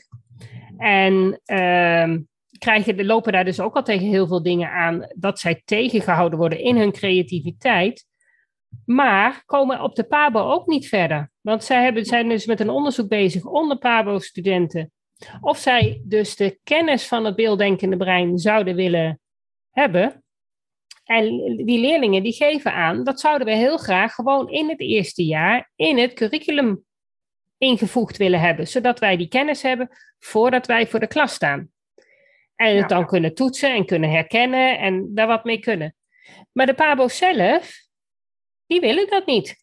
En uh, krijgen, lopen daar dus ook al tegen heel veel dingen aan dat zij tegengehouden worden in hun creativiteit. Maar komen op de PABO ook niet verder. Want zij hebben, zijn dus met een onderzoek bezig onder PABO-studenten. Of zij dus de kennis van het beelddenkende brein zouden willen hebben. En die leerlingen die geven aan, dat zouden we heel graag gewoon in het eerste jaar in het curriculum ingevoegd willen hebben. Zodat wij die kennis hebben voordat wij voor de klas staan. En het dan kunnen toetsen en kunnen herkennen en daar wat mee kunnen. Maar de PABO zelf, die willen dat niet.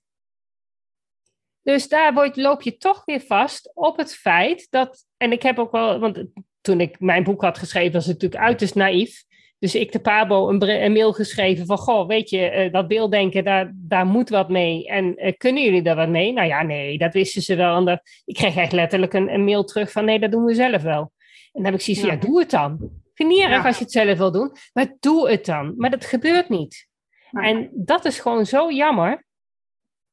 Dus daar word, loop je toch weer vast op het feit dat, en ik heb ook wel, want toen ik mijn boek had geschreven, was het natuurlijk uiterst naïef. Dus ik de Pabo een, een mail geschreven van, goh, weet je, uh, dat beelddenken, daar, daar moet wat mee. En uh, kunnen jullie daar wat mee? Nou ja, nee, dat wisten ze wel. En ik kreeg echt letterlijk een, een, mail terug van, nee, dat doen we zelf wel. En dan heb ik zoiets van, ja, doe het dan. Ik vind niet erg als je het zelf wil doen, maar doe het dan. Maar dat gebeurt niet. En dat is gewoon zo jammer.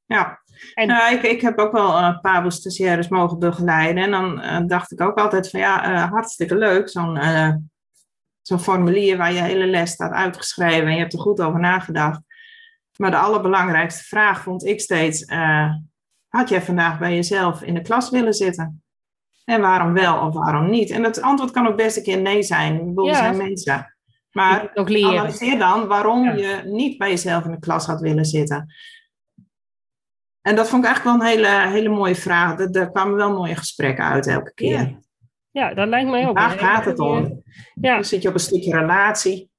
Ja, en... Nou, ik, ik heb ook wel een uh, paar stagiaires mogen begeleiden. En dan dacht ik ook altijd van ja, hartstikke leuk. Zo'n zo'n formulier waar je hele les staat uitgeschreven en je hebt er goed over nagedacht. Maar de allerbelangrijkste vraag vond ik steeds: had jij vandaag bij jezelf in de klas willen zitten? En waarom wel of waarom niet? En het antwoord kan ook best een keer nee zijn. We ja. zijn mensen. Maar analyseer dan waarom je niet bij jezelf in de klas had willen zitten. En dat vond ik eigenlijk wel een hele, hele mooie vraag. Er, kwamen wel mooie gesprekken uit elke keer. Ja, ja dat lijkt mij ook. Waar gaat het om? Ja. Dan zit je op een stukje relatie.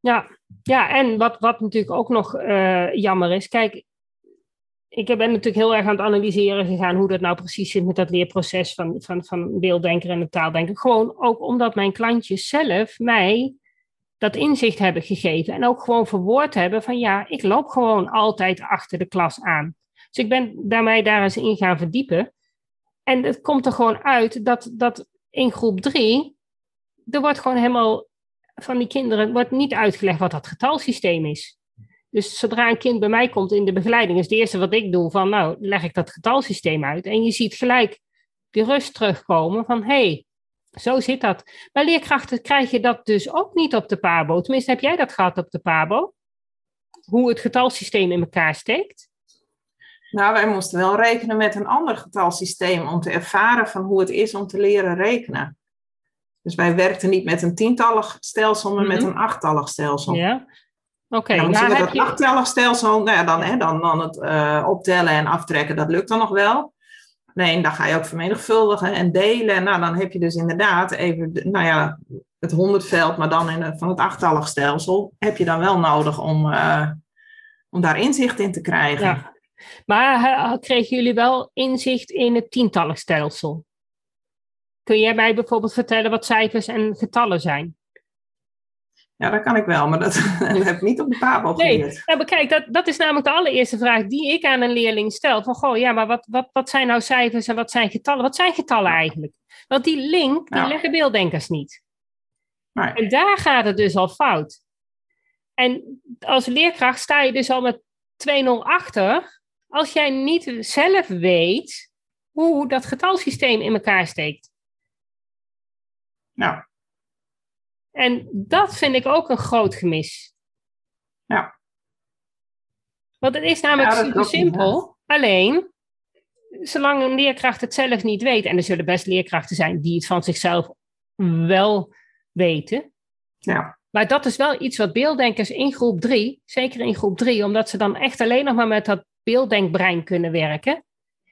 Ja, ja en wat, wat natuurlijk ook nog uh, jammer is. Kijk, ik ben natuurlijk heel erg aan het analyseren gegaan hoe dat nou precies zit met dat leerproces van, van, van beelddenker en de taaldenker. Gewoon ook omdat mijn klantjes zelf mij dat inzicht hebben gegeven. En ook gewoon verwoord hebben van ja, ik loop gewoon altijd achter de klas aan. Dus ik ben daarmee daar eens in gaan verdiepen. En het komt er gewoon uit dat, dat in groep drie, er wordt gewoon helemaal van die kinderen wordt niet uitgelegd wat dat getalsysteem is. Dus zodra een kind bij mij komt in de begeleiding, is het eerste wat ik doe van, nou, leg ik dat getalsysteem uit. En je ziet gelijk die rust terugkomen van, hé, hey, zo zit dat. Bij leerkrachten krijg je dat dus ook niet op de PABO. Tenminste, heb jij dat gehad op de PABO? Hoe het getalsysteem in elkaar steekt? Nou, wij moesten wel rekenen met een ander getalsysteem om te ervaren van hoe het is om te leren rekenen. Dus wij werkten niet met een tientallig stelsel, maar met mhm. een achttallig stelsel. Ja. Oké. Okay, nou, nou, dat je... achttallig stelsel, nou ja, dan, hè, dan, dan het uh, optellen en aftrekken, dat lukt dan nog wel. Nee, dan ga je ook vermenigvuldigen en delen. Nou, dan heb je dus inderdaad even, nou ja, het honderdveld, maar dan in van het achttallig stelsel, heb je dan wel nodig om, uh, om daar inzicht in te krijgen. Ja. Maar kregen jullie wel inzicht in het tientallig stelsel? Kun jij mij bijvoorbeeld vertellen wat cijfers en getallen zijn? Ja, dat kan ik wel, maar dat, heb ik niet op de PABO geleerd. Nee, ja, maar kijk, dat, dat is namelijk de allereerste vraag die ik aan een leerling stel. Van, goh, ja, maar wat, wat, wat zijn nou cijfers en wat zijn getallen? Wat zijn getallen eigenlijk? Want die link, die leggen beelddenkers niet. En daar gaat het dus al fout. En als leerkracht sta je dus al met 2-0 achter als jij niet zelf weet hoe dat getalsysteem in elkaar steekt. Nou. En dat vind ik ook een groot gemis. Ja. Want het is namelijk super simpel. Alleen, zolang een leerkracht het zelf niet weet, en er zullen best leerkrachten zijn die het van zichzelf wel weten. Ja. Maar dat is wel iets wat beelddenkers in groep 3, zeker in groep 3, omdat ze dan echt alleen nog maar met dat beelddenkbrein kunnen werken.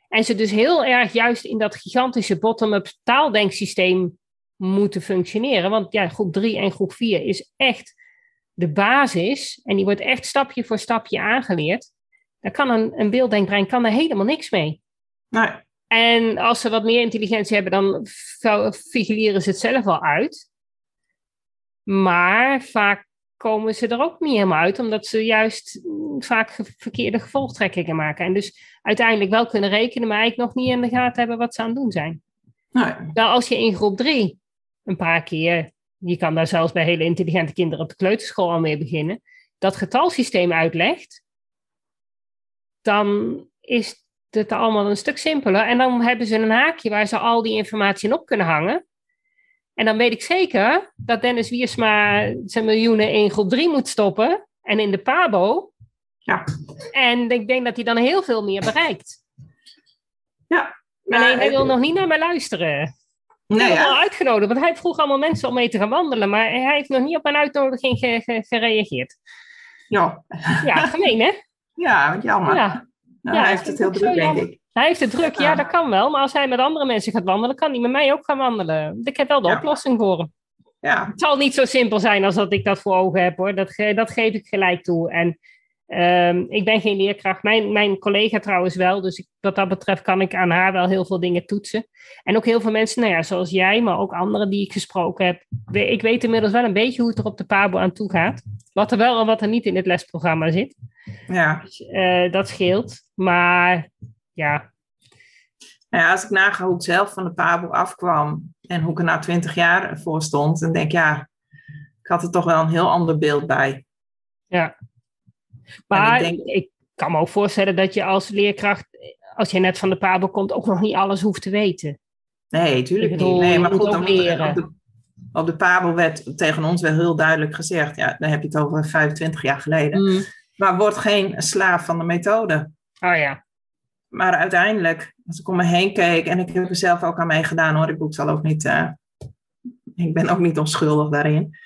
En ze dus heel erg juist in dat gigantische bottom-up taaldenksysteem moeten functioneren. Want ja, groep 3 en groep 4 is echt de basis. En die wordt echt stapje voor stapje aangeleerd. Daar kan een, een beelddenkbrein kan er helemaal niks mee. Nee. En als ze wat meer intelligentie hebben, dan figureren ze het zelf wel uit. Maar vaak komen ze er ook niet helemaal uit, omdat ze juist mm, vaak verkeerde gevolgtrekkingen maken. En dus uiteindelijk wel kunnen rekenen, maar eigenlijk nog niet in de gaten hebben wat ze aan het doen zijn. Nou, als je in groep 3 een paar keer je kan daar zelfs bij hele intelligente kinderen op de kleuterschool al mee beginnen, dat getalsysteem uitlegt, dan is het allemaal een stuk simpeler. En dan hebben ze een haakje waar ze al die informatie in op kunnen hangen. En dan weet ik zeker dat Dennis Wiersma zijn miljoenen in groep 3 moet stoppen en in de PABO. Ja. En ik denk dat hij dan heel veel meer bereikt. Ja. Alleen hij wil nog niet naar mij luisteren. Nee, ik heb hem al uitgenodigd, want hij vroeg allemaal mensen om mee te gaan wandelen, maar hij heeft nog niet op mijn uitnodiging gereageerd. Ja. Ja, gemeen hè? Ja, jammer. Ja. Nou, hij heeft het heel druk, denk ik. Hij heeft het druk, ja, dat kan wel. Maar als hij met andere mensen gaat wandelen, kan hij met mij ook gaan wandelen. Ik heb wel de oplossing voor hem. Ja. Het zal niet zo simpel zijn als dat ik dat voor ogen heb, hoor. Dat, dat geef ik gelijk toe. En um, ik ben geen leerkracht. Mijn, mijn collega trouwens wel. Dus ik, wat dat betreft kan ik aan haar wel heel veel dingen toetsen. En ook heel veel mensen, nou ja, zoals jij, maar ook anderen die ik gesproken heb. Ik weet inmiddels wel een beetje hoe het er op de Pabo aan toe gaat. Wat er wel en wat er niet in het lesprogramma zit. Ja. Dus, uh, dat scheelt. Maar ja. Nou ja, als ik naga hoe ik zelf van de Pabo afkwam en hoe ik er na twintig jaar voor stond, dan denk ik, ja, ik had er toch wel een heel ander beeld bij. Ja. Maar ik, denk... ik kan me ook voorstellen dat je als leerkracht, als je net van de Pabo komt, ook nog niet alles hoeft te weten. Nee, tuurlijk niet. Nee, maar goed, dan leren. Op de, op de Pabo werd tegen ons wel heel duidelijk gezegd, ja, dan heb je het over 25 jaar geleden, mm. maar word geen slaaf van de methode. Oh ja. Maar uiteindelijk, als ik om me heen keek, en ik heb er zelf ook aan meegedaan hoor, ik zal ook niet, uh, ik ben ook niet onschuldig daarin.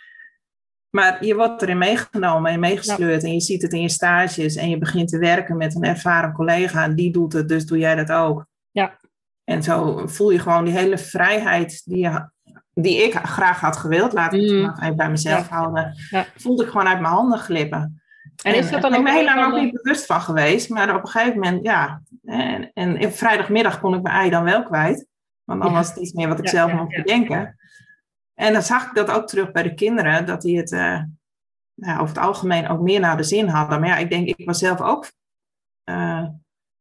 Maar je wordt erin meegenomen en meegesleurd en je ziet het in je stages en je begint te werken met een ervaren collega en die doet het, dus doe jij dat ook. Ja. En zo voel je gewoon die hele vrijheid die, je, die ik graag had gewild, laat ik het mm. even bij mezelf houden, ja. voelde ik gewoon uit mijn handen glippen. En is dat dan ook... Ik ben heel lang ook niet bewust van geweest, maar op een gegeven moment, ja. En, en vrijdagmiddag kon ik mijn ei dan wel kwijt. Want dan was het iets meer wat ik zelf mocht bedenken. En dan zag ik dat ook terug bij de kinderen, dat die het uh, nou, over het algemeen ook meer naar de zin hadden. Maar ja, ik denk, ik was zelf ook uh,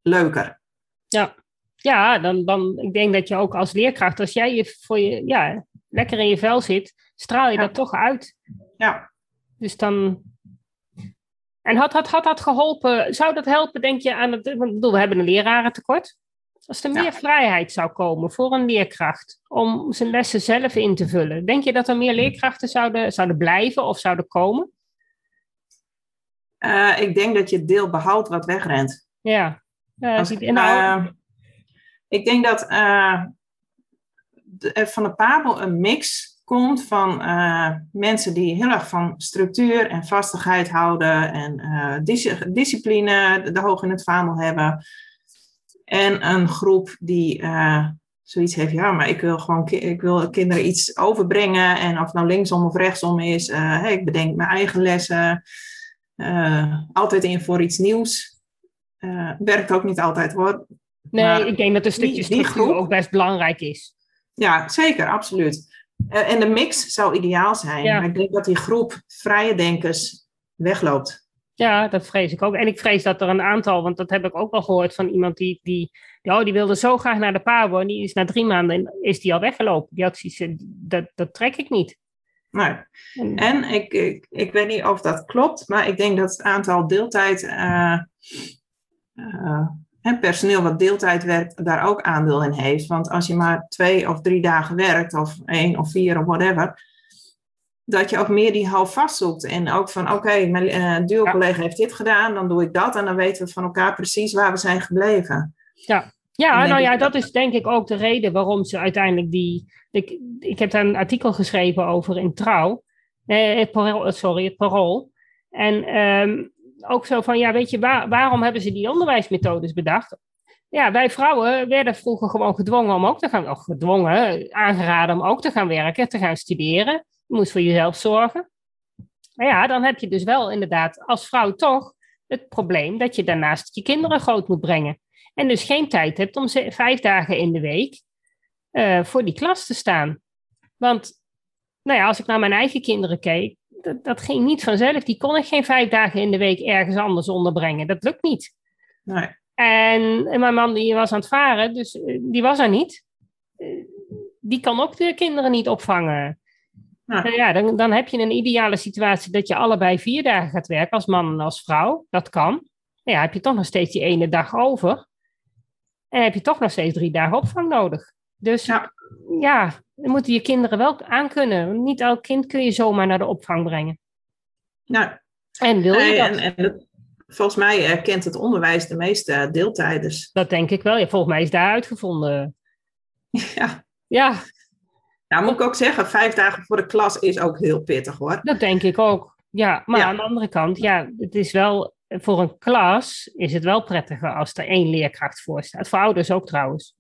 leuker. Ja, ja dan, dan, ik denk dat je ook als leerkracht, als jij je voor je, ja, lekker in je vel zit, straal je dat toch uit. Ja. Dus dan, en had, had, had dat geholpen, zou dat helpen, denk je, aan het. Want bedoel, we hebben een lerarentekort. Als er meer vrijheid zou komen voor een leerkracht om zijn lessen zelf in te vullen, denk je dat er meer leerkrachten zouden, zouden blijven of zouden komen? Uh, ik denk dat je het deel behoudt wat wegrent. Ja. Uh, Als, uh, ik denk dat de, van de Pabel een mix komt van uh, mensen die heel erg van structuur en vastigheid houden en uh, discipline de hoog in het vaandel hebben. En een groep die uh, zoiets heeft, ja, maar ik wil gewoon ik wil kinderen iets overbrengen en of het nou linksom of rechtsom is, hey, ik bedenk mijn eigen lessen, altijd in voor iets nieuws. werkt ook niet altijd hoor. Nee, ik denk dat een stukje structuur ook best belangrijk is. Ja, zeker, absoluut. Eh, en de mix zou ideaal zijn. Maar ik denk dat die groep vrije denkers wegloopt. Ja, dat vrees ik ook. En ik vrees dat er een aantal, want dat heb ik ook wel gehoord van iemand die, die, oh, die wilde zo graag naar de Pabo en die is na drie maanden is die al weggelopen. Die had zoiets, dat, dat trek ik niet. Nee. En, ik, ik, ik, weet niet of dat klopt, maar ik denk dat het aantal deeltijd uh, en personeel wat deeltijd werkt daar ook aandeel in heeft. Want als je maar twee of drie dagen werkt, of één of vier of whatever, dat je ook meer die houvast zoekt. En ook van, oké, mijn uh, duo-collega heeft dit gedaan, dan doe ik dat. En dan weten we van elkaar precies waar we zijn gebleven. Ja, ja nou ja, dat is denk ik ook de reden waarom ze uiteindelijk die... Ik, ik heb daar een artikel geschreven over in Trouw. Eh, het parool, sorry, het Parool. En um, ook zo van, ja, weet je, waarom hebben ze die onderwijsmethodes bedacht? Ja, wij vrouwen werden vroeger gewoon gedwongen om ook te gaan, of gedwongen, aangeraden om ook te gaan werken, te gaan studeren. Je moest voor jezelf zorgen. Maar ja, dan heb je dus wel inderdaad als vrouw toch het probleem dat je daarnaast je kinderen groot moet brengen. En dus geen tijd hebt om vijf dagen in de week uh, voor die klas te staan. Want, nou ja, als ik naar mijn eigen kinderen keek, dat, dat, ging niet vanzelf. Die kon ik geen vijf dagen in de week ergens anders onderbrengen. Dat lukt niet. Nee. En, mijn man die was aan het varen, dus eh, die was er niet. Eh, die kan ook de kinderen niet opvangen. Nou ja, dan, dan heb je een ideale situatie dat je allebei vier dagen gaat werken, als man en als vrouw. Dat kan. Nou ja, heb je toch nog steeds die ene dag over. En heb je toch nog steeds drie dagen opvang nodig. Dus ja, ja dan moeten je kinderen wel aankunnen. Niet elk kind kun je zomaar naar de opvang brengen. Nou, en wil je dat? En, en, volgens mij erkent het onderwijs de meeste deeltijders. Dat denk ik wel. Ja, volgens mij is daar uitgevonden. Ja. Ja. Nou, moet ik ook zeggen, vijf dagen voor de klas is ook heel pittig hoor. Dat denk ik ook. Ja, maar aan de andere kant, ja, het is wel voor een klas is het wel prettiger als er één leerkracht voor staat. Voor ouders ook trouwens.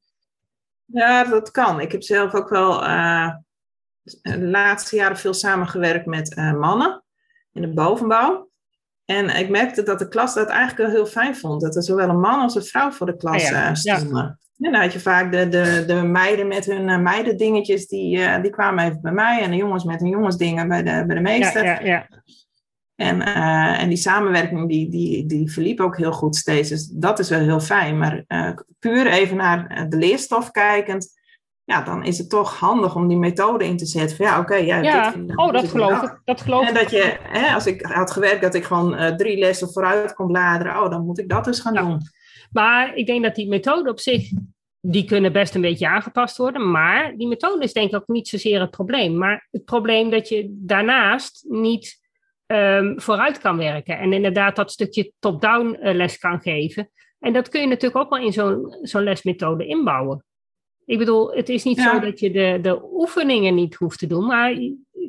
Ja, dat kan. Ik heb zelf ook wel uh, de laatste jaren veel samengewerkt met uh, mannen in de bovenbouw. En ik merkte dat de klas dat eigenlijk wel heel fijn vond. Dat er zowel een man als een vrouw voor de klas ja, uh, stonden. En dan had je vaak de, de, de meiden met hun uh, meidendingetjes, die, die kwamen even bij mij. En de jongens met hun jongensdingen bij de, bij de meester. Ja, ja, En, en die samenwerking die, die, die verliep ook heel goed steeds. Dus dat is wel heel fijn. Maar puur even naar de leerstof kijkend ja, dan is het toch handig om die methode in te zetten. Van ja, oké, okay, ja, dit, oh, dat geloof ik. Dat geloof en dat je, hè, als ik had gewerkt dat ik gewoon uh, drie lessen vooruit kon bladeren, oh, dan moet ik dat dus gaan doen. Maar ik denk dat die methode op zich, die kunnen best een beetje aangepast worden. Maar die methode is denk ik ook niet zozeer het probleem. Maar het probleem dat je daarnaast niet um, vooruit kan werken. En inderdaad dat stukje top-down uh, les kan geven. En dat kun je natuurlijk ook wel in zo'n zo'n lesmethode inbouwen. Ik bedoel, het is niet zo dat je de, de oefeningen niet hoeft te doen, maar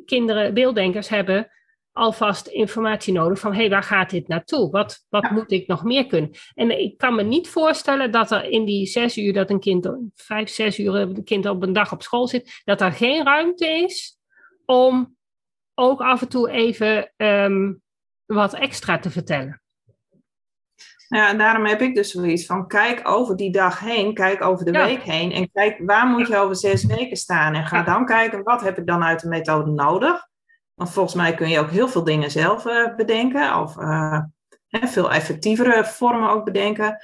kinderen, beelddenkers hebben alvast informatie nodig van, hé, hey, waar gaat dit naartoe? Wat, wat moet ik nog meer kunnen? En ik kan me niet voorstellen dat er in die zes uur dat een kind, vijf, zes uur een kind op een dag op school zit, dat er geen ruimte is om ook af en toe even um, wat extra te vertellen. Ja, en daarom heb ik dus zoiets van: kijk over die dag heen, kijk over de week heen en kijk waar moet je over zes weken staan. En ga dan kijken wat heb ik dan uit de methode nodig. Want volgens mij kun je ook heel veel dingen zelf uh, bedenken, of uh, veel effectievere vormen ook bedenken.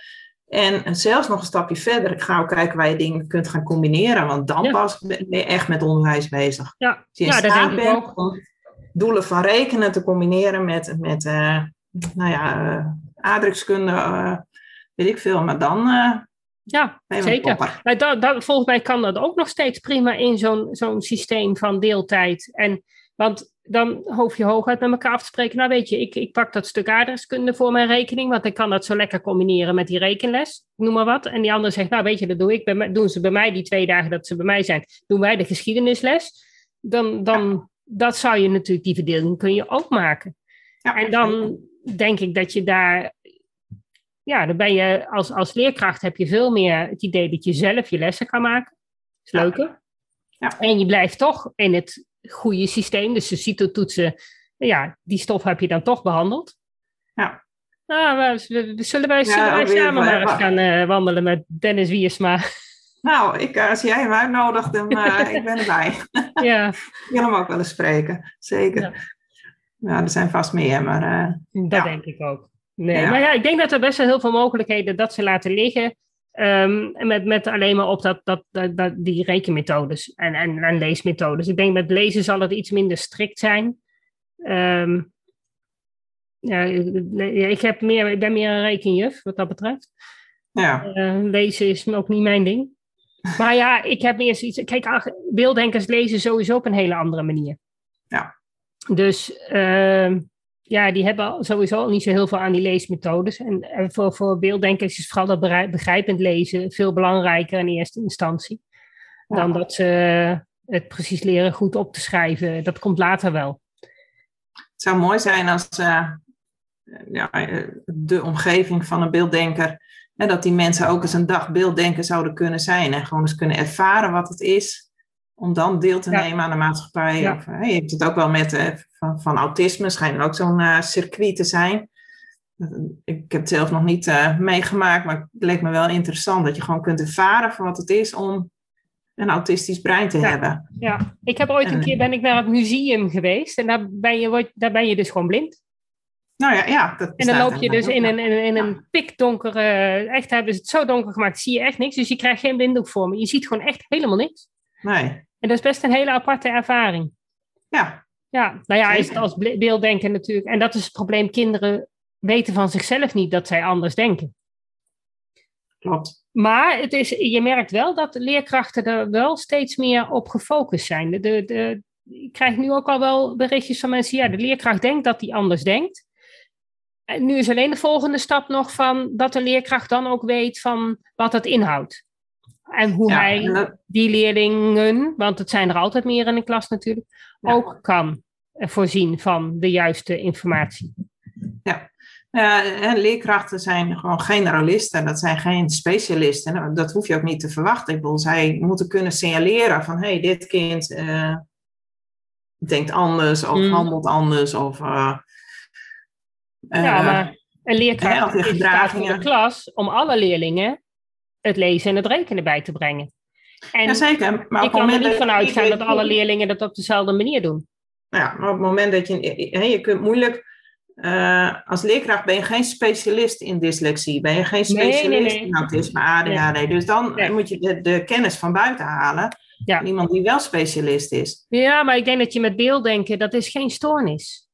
En zelfs nog een stapje verder, ik ga ook kijken waar je dingen kunt gaan combineren, want dan pas ben je echt met onderwijs bezig. Ja, Als je in ja, staat bent om doelen van rekenen te combineren met, met uh, nou ja, aardrijkskunde, uh, weet ik veel. Maar dan. Ja, zeker. Maar dat, dat, volgens mij kan dat ook nog steeds prima in zo'n zo'n systeem van deeltijd. En, want dan hoef je hooguit met elkaar af te spreken. Nou, weet je, ik, ik pak dat stuk aardrijkskunde voor mijn rekening, want ik kan dat zo lekker combineren met die rekenles, noem maar wat. En die andere zegt, nou, weet je, dat doe ik. Bij, doen ze bij mij die twee dagen dat ze bij mij zijn, doen wij de geschiedenisles. Dan, dan dat zou je natuurlijk, die verdeling kun je ook maken. Ja, en dan denk ik dat je daar, ja, dan ben je als, als leerkracht heb je veel meer het idee dat je zelf je lessen kan maken. Dat is leuker. Ja. En je blijft toch in het goede systeem, dus de CITO-toetsen, ja, die stof heb je dan toch behandeld. Ja. Nou, we, we, zullen wij, zullen wij samen maar eens gaan uh, wandelen met Dennis Wiersma? Nou, ik, eh, als jij hem uitnodigt, dan uh, ik ben erbij. Ja. ik wil hem ook wel eens spreken, zeker. Ja, er zijn vast meer, maar... Uh, dat denk ik ook. Nee, maar ja, ik denk dat er best wel heel veel mogelijkheden dat ze laten liggen. Um, met, met alleen maar op dat, dat, dat, die rekenmethodes en, en, en, leesmethodes. Ik denk met lezen zal het iets minder strikt zijn. Um, ja, ik, heb meer, ik ben meer een rekenjuf wat dat betreft. Ja. Uh, lezen is ook niet mijn ding. Maar ja, ik heb meer zoiets. Kijk, beelddenkers lezen sowieso op een hele andere manier. Ja. Dus uh, ja, die hebben sowieso al niet zo heel veel aan die leesmethodes. En, en voor, voor beelddenkers is vooral dat begrijpend lezen veel belangrijker in eerste instantie. Dan dat ze het precies leren goed op te schrijven. Dat komt later wel. Het zou mooi zijn als uh, ja, de omgeving van een beelddenker. Hè, dat die mensen ook eens een dag beelddenker zouden kunnen zijn. En gewoon eens kunnen ervaren wat het is om dan deel te nemen aan de maatschappij. Of, je hebt het ook wel met uh, van, van autisme, schijnt ook zo'n uh, circuit te zijn. Ik heb het zelf nog niet uh, meegemaakt, maar het leek me wel interessant dat je gewoon kunt ervaren van wat het is om een autistisch brein te hebben. Ja, ik heb ooit een keer ben ik naar het museum geweest en daar ben je, daar ben je dus gewoon blind. Nou ja, ja. Dat en dan loop je dus in een, in, in een pikdonkere, echt hebben ze het zo donker gemaakt, zie je echt niks. Dus je krijgt geen blinddoek voor me. Je ziet gewoon echt helemaal niks. Nee. En dat is best een hele aparte ervaring. Ja. Ja, nou ja, is het als beelddenken natuurlijk. En dat is het probleem. Kinderen weten van zichzelf niet dat zij anders denken. Klopt. Maar het is, je merkt wel dat leerkrachten er wel steeds meer op gefocust zijn. De, de, de, ik krijg nu ook al wel berichtjes van mensen, ja, de leerkracht denkt dat hij anders denkt. Nu is alleen de volgende stap nog van dat de leerkracht dan ook weet van wat het inhoudt. En hoe hij die leerlingen, want het zijn er altijd meer in de klas natuurlijk, ook kan voorzien van de juiste informatie. Ja, en leerkrachten zijn gewoon generalisten, dat zijn geen specialisten. Nou, dat hoef je ook niet te verwachten. Ik bedoel, zij moeten kunnen signaleren van, hé, hey, dit kind uh, denkt anders of mm. handelt anders. Of, uh, ja, maar een leerkracht is in de klas om alle leerlingen het lezen en het rekenen bij te brengen. En Jazeker, maar ik kan er niet van uitgaan dat alle leerlingen dat op dezelfde manier doen. Ja, maar op het moment dat je... Je kunt moeilijk uh, als leerkracht ben je geen specialist in dyslexie, ben je geen specialist in autisme, ADHD. Dus dan moet je de, de, kennis van buiten halen. Ja. Iemand die wel specialist is. Ja, maar ik denk dat je met beelddenken, dat is geen stoornis.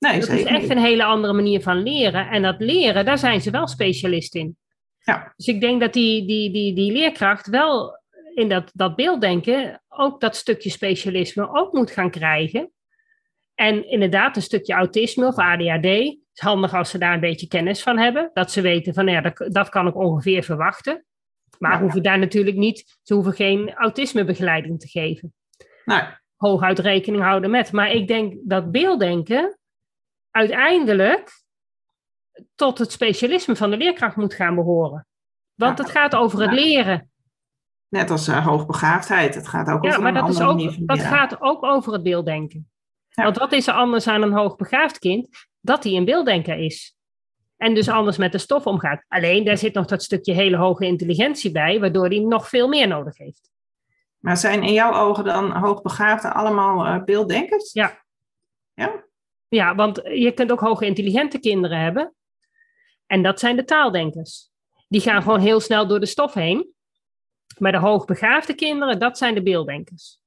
Nee, dat is echt een hele andere manier van leren. En dat leren, daar zijn ze wel specialist in. Ja. Dus ik denk dat die, die, die, die leerkracht wel in dat, dat beelddenken ook dat stukje specialisme ook moet gaan krijgen. En inderdaad, een stukje autisme of ADHD. Het is handig als ze daar een beetje kennis van hebben. Dat ze weten van, ja, dat, dat kan ik ongeveer verwachten. Maar ja. hoeven daar natuurlijk niet, ze hoeven geen autismebegeleiding te geven. Nee. Hooguit rekening houden met. Maar ik denk dat beelddenken uiteindelijk tot het specialisme van de leerkracht moet gaan behoren. Want het gaat over het leren. Net als uh, hoogbegaafdheid. Het gaat ook ja, over maar dat, is ook, dat gaat ook over het beelddenken. Want wat is er anders aan een hoogbegaafd kind? Dat hij een beelddenker is. En dus anders met de stof omgaat. Alleen daar zit nog dat stukje hele hoge intelligentie bij, waardoor hij nog veel meer nodig heeft. Maar zijn in jouw ogen dan hoogbegaafden allemaal uh, beelddenkers? Ja. Ja? Ja, want je kunt ook hoge intelligente kinderen hebben. En dat zijn de taaldenkers. Die gaan gewoon heel snel door de stof heen. Maar de hoogbegaafde kinderen, dat zijn de beelddenkers.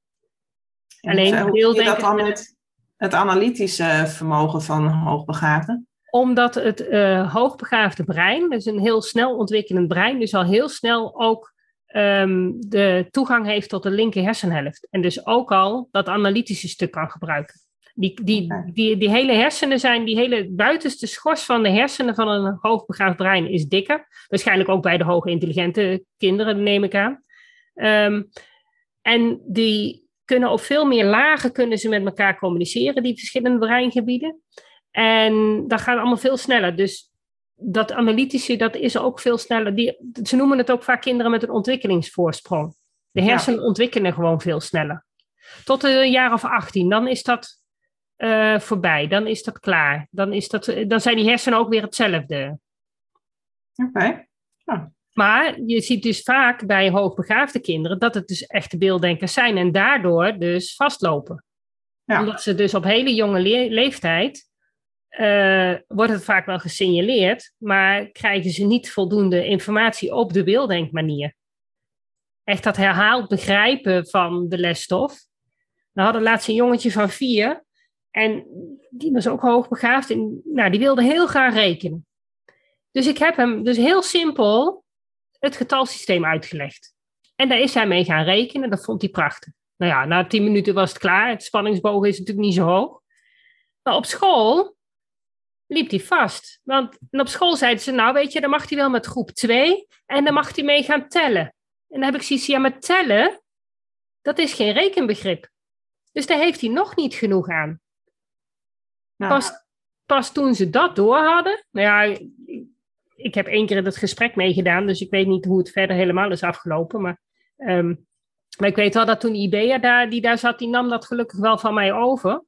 Alleen de beelddenkers het analytische vermogen van hoogbegaafden? Omdat het uh, hoogbegaafde brein, dus een heel snel ontwikkelend brein, dus al heel snel ook um, de toegang heeft tot de linker hersenhelft. En dus ook al dat analytische stuk kan gebruiken. Die, die, die, die hele hersenen zijn, die hele buitenste schors van de hersenen van een hoogbegaafd brein is dikker. Waarschijnlijk ook bij de hoge intelligente kinderen, neem ik aan. Um, en die, kunnen op veel meer lagen kunnen ze met elkaar communiceren, die verschillende breingebieden. En dat gaat allemaal veel sneller. Dus dat analytische, dat is ook veel sneller. Die, ze noemen het ook vaak kinderen met een ontwikkelingsvoorsprong. De hersenen ontwikkelen gewoon veel sneller. Tot een jaar of 18, dan is dat uh, voorbij. Dan is dat klaar. Dan, is dat, dan zijn die hersenen ook weer hetzelfde. Oké. Maar je ziet dus vaak bij hoogbegaafde kinderen dat het dus echte beelddenkers zijn en daardoor dus vastlopen. Ja. Omdat ze dus op hele jonge leeftijd uh, wordt het vaak wel gesignaleerd, maar krijgen ze niet voldoende informatie op de beelddenkmanier. Echt dat herhaald begrijpen van de lesstof. We hadden laatst een jongetje van vier en die was ook hoogbegaafd en nou, die wilde heel graag rekenen. Dus ik heb hem dus heel simpel het getalsysteem uitgelegd. En daar is hij mee gaan rekenen. Dat vond hij prachtig. Nou ja, na tien minuten was het klaar. Het spanningsboog is natuurlijk niet zo hoog. Maar op school liep hij vast. Want op school zeiden ze, nou weet je, dan mag hij wel met groep 2 en dan mag hij mee gaan tellen. En dan heb ik zoiets, ja, met tellen, dat is geen rekenbegrip. Dus daar heeft hij nog niet genoeg aan. Nou. Pas, pas toen ze dat door hadden, nou ja, ik heb één keer het gesprek meegedaan, dus ik weet niet hoe het verder helemaal is afgelopen. Maar, um, maar ik weet wel dat toen IBEA daar, die daar zat, die nam dat gelukkig wel van mij over.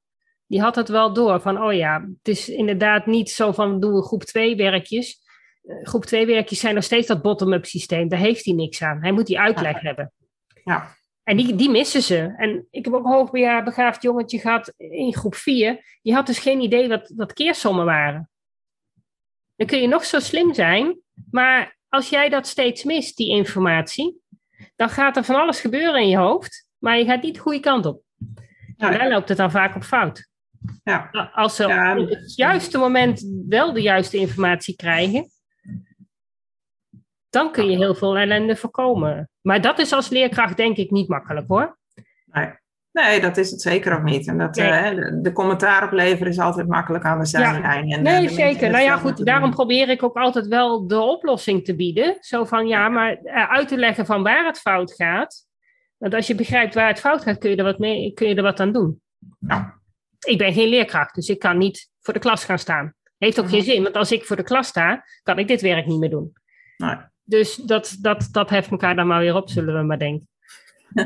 Die had het wel door van, oh ja, het is inderdaad niet zo van, doen we groep 2 werkjes. Uh, groep 2 werkjes zijn nog steeds dat bottom-up systeem. Daar heeft hij niks aan. Hij moet die uitleg hebben. Ja. En die, die missen ze. En ik heb ook een hoogbegaafd jongetje gehad in groep 4. Die had dus geen idee wat, wat keersommen waren. Dan kun je nog zo slim zijn, maar als jij dat steeds mist, die informatie, dan gaat er van alles gebeuren in je hoofd, maar je gaat niet de goede kant op. Ja. En daar loopt het dan vaak op fout. Ja. Als ze op het juiste moment wel de juiste informatie krijgen, dan kun je heel veel ellende voorkomen. Maar dat is als leerkracht denk ik niet makkelijk hoor. Nee. Nee, dat is het zeker ook niet. En dat, uh, de, de, commentaar opleveren is altijd makkelijk aan de zijlijn. Ja. nee, zeker. Nou ja, goed, daarom probeer ik ook altijd wel de oplossing te bieden. Zo van, ja, maar uh, uit te leggen van waar het fout gaat. Want als je begrijpt waar het fout gaat, kun je er wat, mee, kun je er wat aan doen. Nou, ik ben geen leerkracht, dus ik kan niet voor de klas gaan staan. Heeft ook geen mhm. zin, want als ik voor de klas sta, kan ik dit werk niet meer doen. Nee. Dus dat, dat, dat heft elkaar dan maar weer op, zullen we maar denken.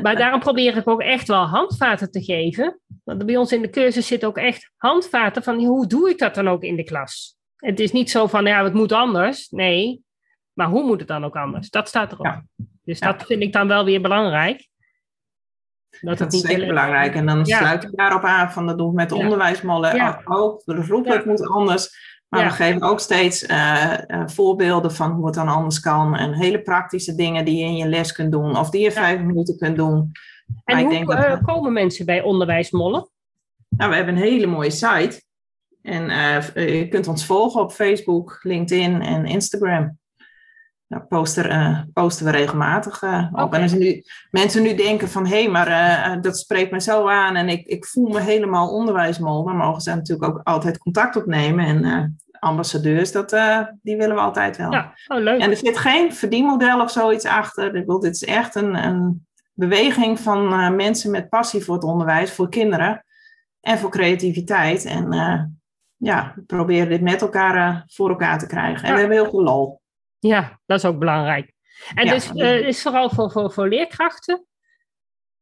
Maar daarom probeer ik ook echt wel handvaten te geven. Want bij ons in de cursus zit ook echt handvaten van hoe doe ik dat dan ook in de klas? Het is niet zo van, ja, het moet anders. Nee, maar hoe moet het dan ook anders? Dat staat erop. Dus dat vind ik dan wel weer belangrijk. Dat, dat is zeker belangrijk. En dan sluit ik daarop aan van dat doen we met de onderwijsmollen ook. De roepen het moet anders. Maar we geven ook steeds uh, uh, voorbeelden van hoe het dan anders kan. En hele praktische dingen die je in je les kunt doen. Of die je vijf minuten kunt doen. En hoe denk uh, komen mensen bij onderwijsmollen? Nou, we hebben een hele mooie site. En je kunt ons volgen op Facebook, LinkedIn en Instagram. Daar poster, posten we regelmatig op. En als nu, mensen nu denken van... hé, hey, maar dat spreekt me zo aan... en ik, ik voel me helemaal onderwijsmol... dan mogen ze natuurlijk ook altijd contact opnemen... en ambassadeurs, dat, uh, die willen we altijd wel. Ja, oh, leuk. En er zit geen verdienmodel of zoiets achter. Ik bedoel, dit is echt een, een beweging van uh, mensen met passie voor het onderwijs, voor kinderen en voor creativiteit. En uh, ja, we proberen dit met elkaar voor elkaar te krijgen. En we hebben heel veel lol. Ja, dat is ook belangrijk. En ja. dus is vooral voor, voor, voor leerkrachten?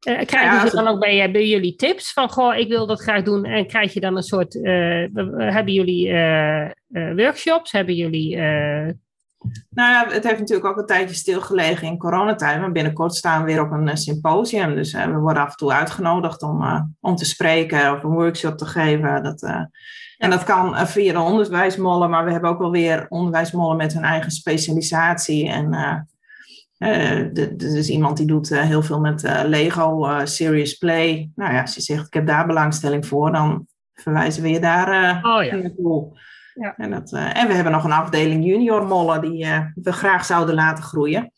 Uh, krijgen ze dan ook bij, bij jullie tips van, goh, ik wil dat graag doen. En krijg je dan een soort, uh, hebben jullie workshops? Hebben jullie... Nou ja, het heeft natuurlijk ook een tijdje stilgelegen in coronatijd. Maar binnenkort staan we weer op een symposium. Dus we worden af en toe uitgenodigd om, om te spreken of een workshop te geven. Dat, En dat kan via de onderwijsmollen, maar we hebben ook wel weer onderwijsmollen met hun eigen specialisatie. En uh, er is iemand die doet uh, heel veel met uh, Lego, Serious Play. Nou ja, als je zegt, ik heb daar belangstelling voor, dan verwijzen we je daar oh, ja. naartoe. Ja. En, dat, en we hebben nog een afdeling junior mollen die we graag zouden laten groeien.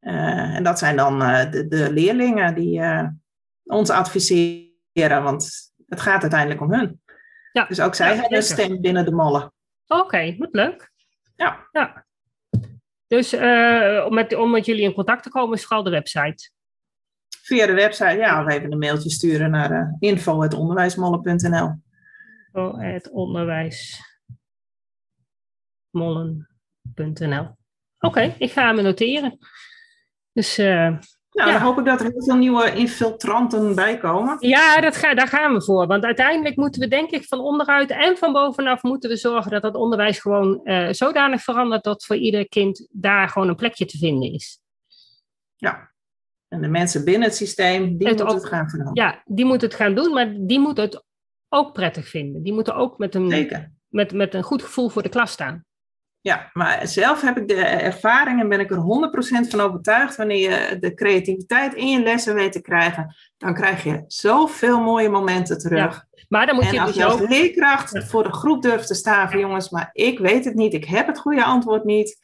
en dat zijn dan de, de, leerlingen die ons adviseren, want het gaat uiteindelijk om hun. Ja. Dus ook zij hebben een stem binnen de mollen. Oké, okay, wat leuk. Ja. ja. Dus uh, om, met, om met jullie in contact te komen is vooral de website. Via de website, ja, of even een mailtje sturen naar uh, info.onderwijsmollen.nl Info.onderwijsmollen.nl Oké, ik ga me noteren. Dus uh, nou, dan hoop ik dat er heel veel nieuwe infiltranten bij komen. Ja, dat ga, daar gaan we voor. Want uiteindelijk moeten we, denk ik, van onderuit en van bovenaf moeten we zorgen dat het onderwijs gewoon uh, zodanig verandert dat voor ieder kind daar gewoon een plekje te vinden is. Ja. En de mensen binnen het systeem, die moeten het gaan veranderen. Ja, die moeten het gaan doen, maar die moeten het ook prettig vinden. Die moeten ook met een, met, met een goed gevoel voor de klas staan. Ja, maar zelf heb ik de ervaring en ben ik er 100% van overtuigd. Wanneer je de creativiteit in je lessen weet te krijgen, dan krijg je zoveel mooie momenten terug. maar dan moet je en als dus je als leerkracht voor de groep durft te staan van jongens, maar ik weet het niet, ik heb het goede antwoord niet.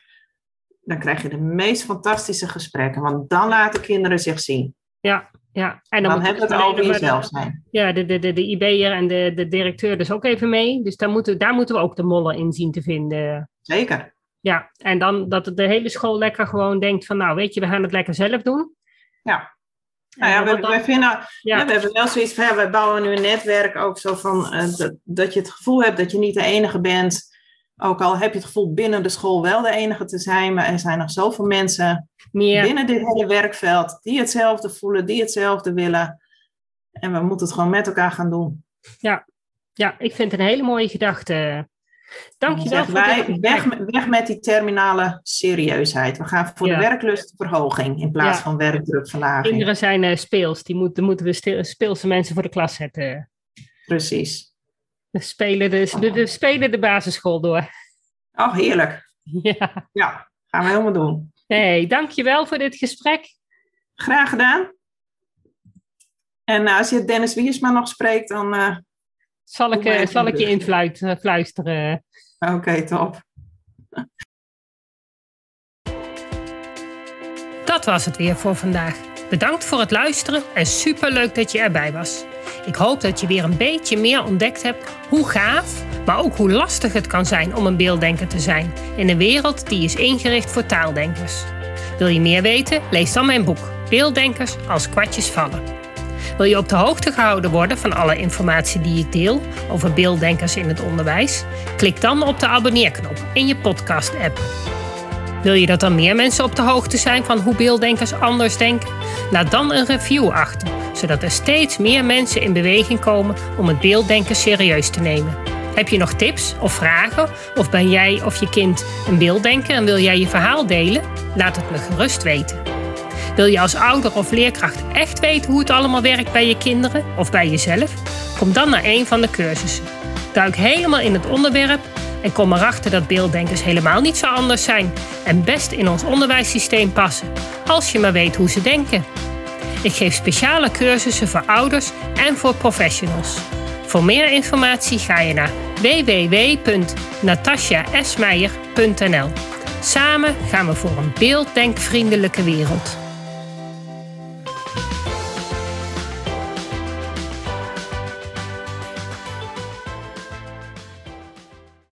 Dan krijg je de meest fantastische gesprekken, want dan laten kinderen zich zien. Ja, ja. En dan, dan heb het over jezelf zijn. Ja, de, de, de, de IB'er en de, de directeur dus ook even mee. Dus daar moeten, daar moeten we ook de mollen in zien te vinden. Zeker. Ja, en dan dat de hele school lekker gewoon denkt van, nou weet je, we gaan het lekker zelf doen. Ja. Nou ja, we, vinden, ja. we hebben wel zoiets van, we bouwen nu een netwerk ook zo van, uh, dat, dat je het gevoel hebt dat je niet de enige bent. Ook al heb je het gevoel binnen de school wel de enige te zijn, maar er zijn nog zoveel mensen binnen dit hele werkveld die hetzelfde voelen, die hetzelfde willen. En we moeten het gewoon met elkaar gaan doen. Ja, ja ik vind het een hele mooie gedachte. Dankjewel. Wij, weg, weg met die terminale serieusheid. We gaan voor de werklustverhoging in plaats van werkdrukverlaging. Kinderen zijn uh, speels. Die moeten, moeten we speelse mensen voor de klas zetten. Precies. We spelen de, de, de, spelen de basisschool door. Oh, heerlijk. Ja. Ja, gaan we helemaal doen. Hey, dankjewel voor dit gesprek. Graag gedaan. En als je Dennis Wiersma nog spreekt, dan... zal, ik, zal ik je influisteren. Oké, top. Dat was het weer voor vandaag. Bedankt voor het luisteren en superleuk dat je erbij was. Ik hoop dat je weer een beetje meer ontdekt hebt hoe gaaf, maar ook hoe lastig het kan zijn om een beelddenker te zijn in een wereld die is ingericht voor taaldenkers. Wil je meer weten? Lees dan mijn boek Beelddenkers als kwartjes vallen. Wil je op de hoogte gehouden worden van alle informatie die ik deel over beelddenkers in het onderwijs? Klik dan op de abonneerknop in je podcast-app. Wil je dat dan meer mensen op de hoogte zijn van hoe beelddenkers anders denken? Laat dan een review achter, zodat er steeds meer mensen in beweging komen om het beelddenken serieus te nemen. Heb je nog tips of vragen? Of ben jij of je kind een beelddenker en wil jij je verhaal delen? Laat het me gerust weten. Wil je als ouder of leerkracht echt weten hoe het allemaal werkt bij je kinderen of bij jezelf? Kom dan naar een van de cursussen. Duik helemaal in het onderwerp en kom erachter dat beelddenkers helemaal niet zo anders zijn en best in ons onderwijssysteem passen, als je maar weet hoe ze denken. Ik geef speciale cursussen voor ouders en voor professionals. Voor meer informatie ga je naar www.natasjaesmeijer.nl. Samen gaan we voor een beelddenkvriendelijke wereld.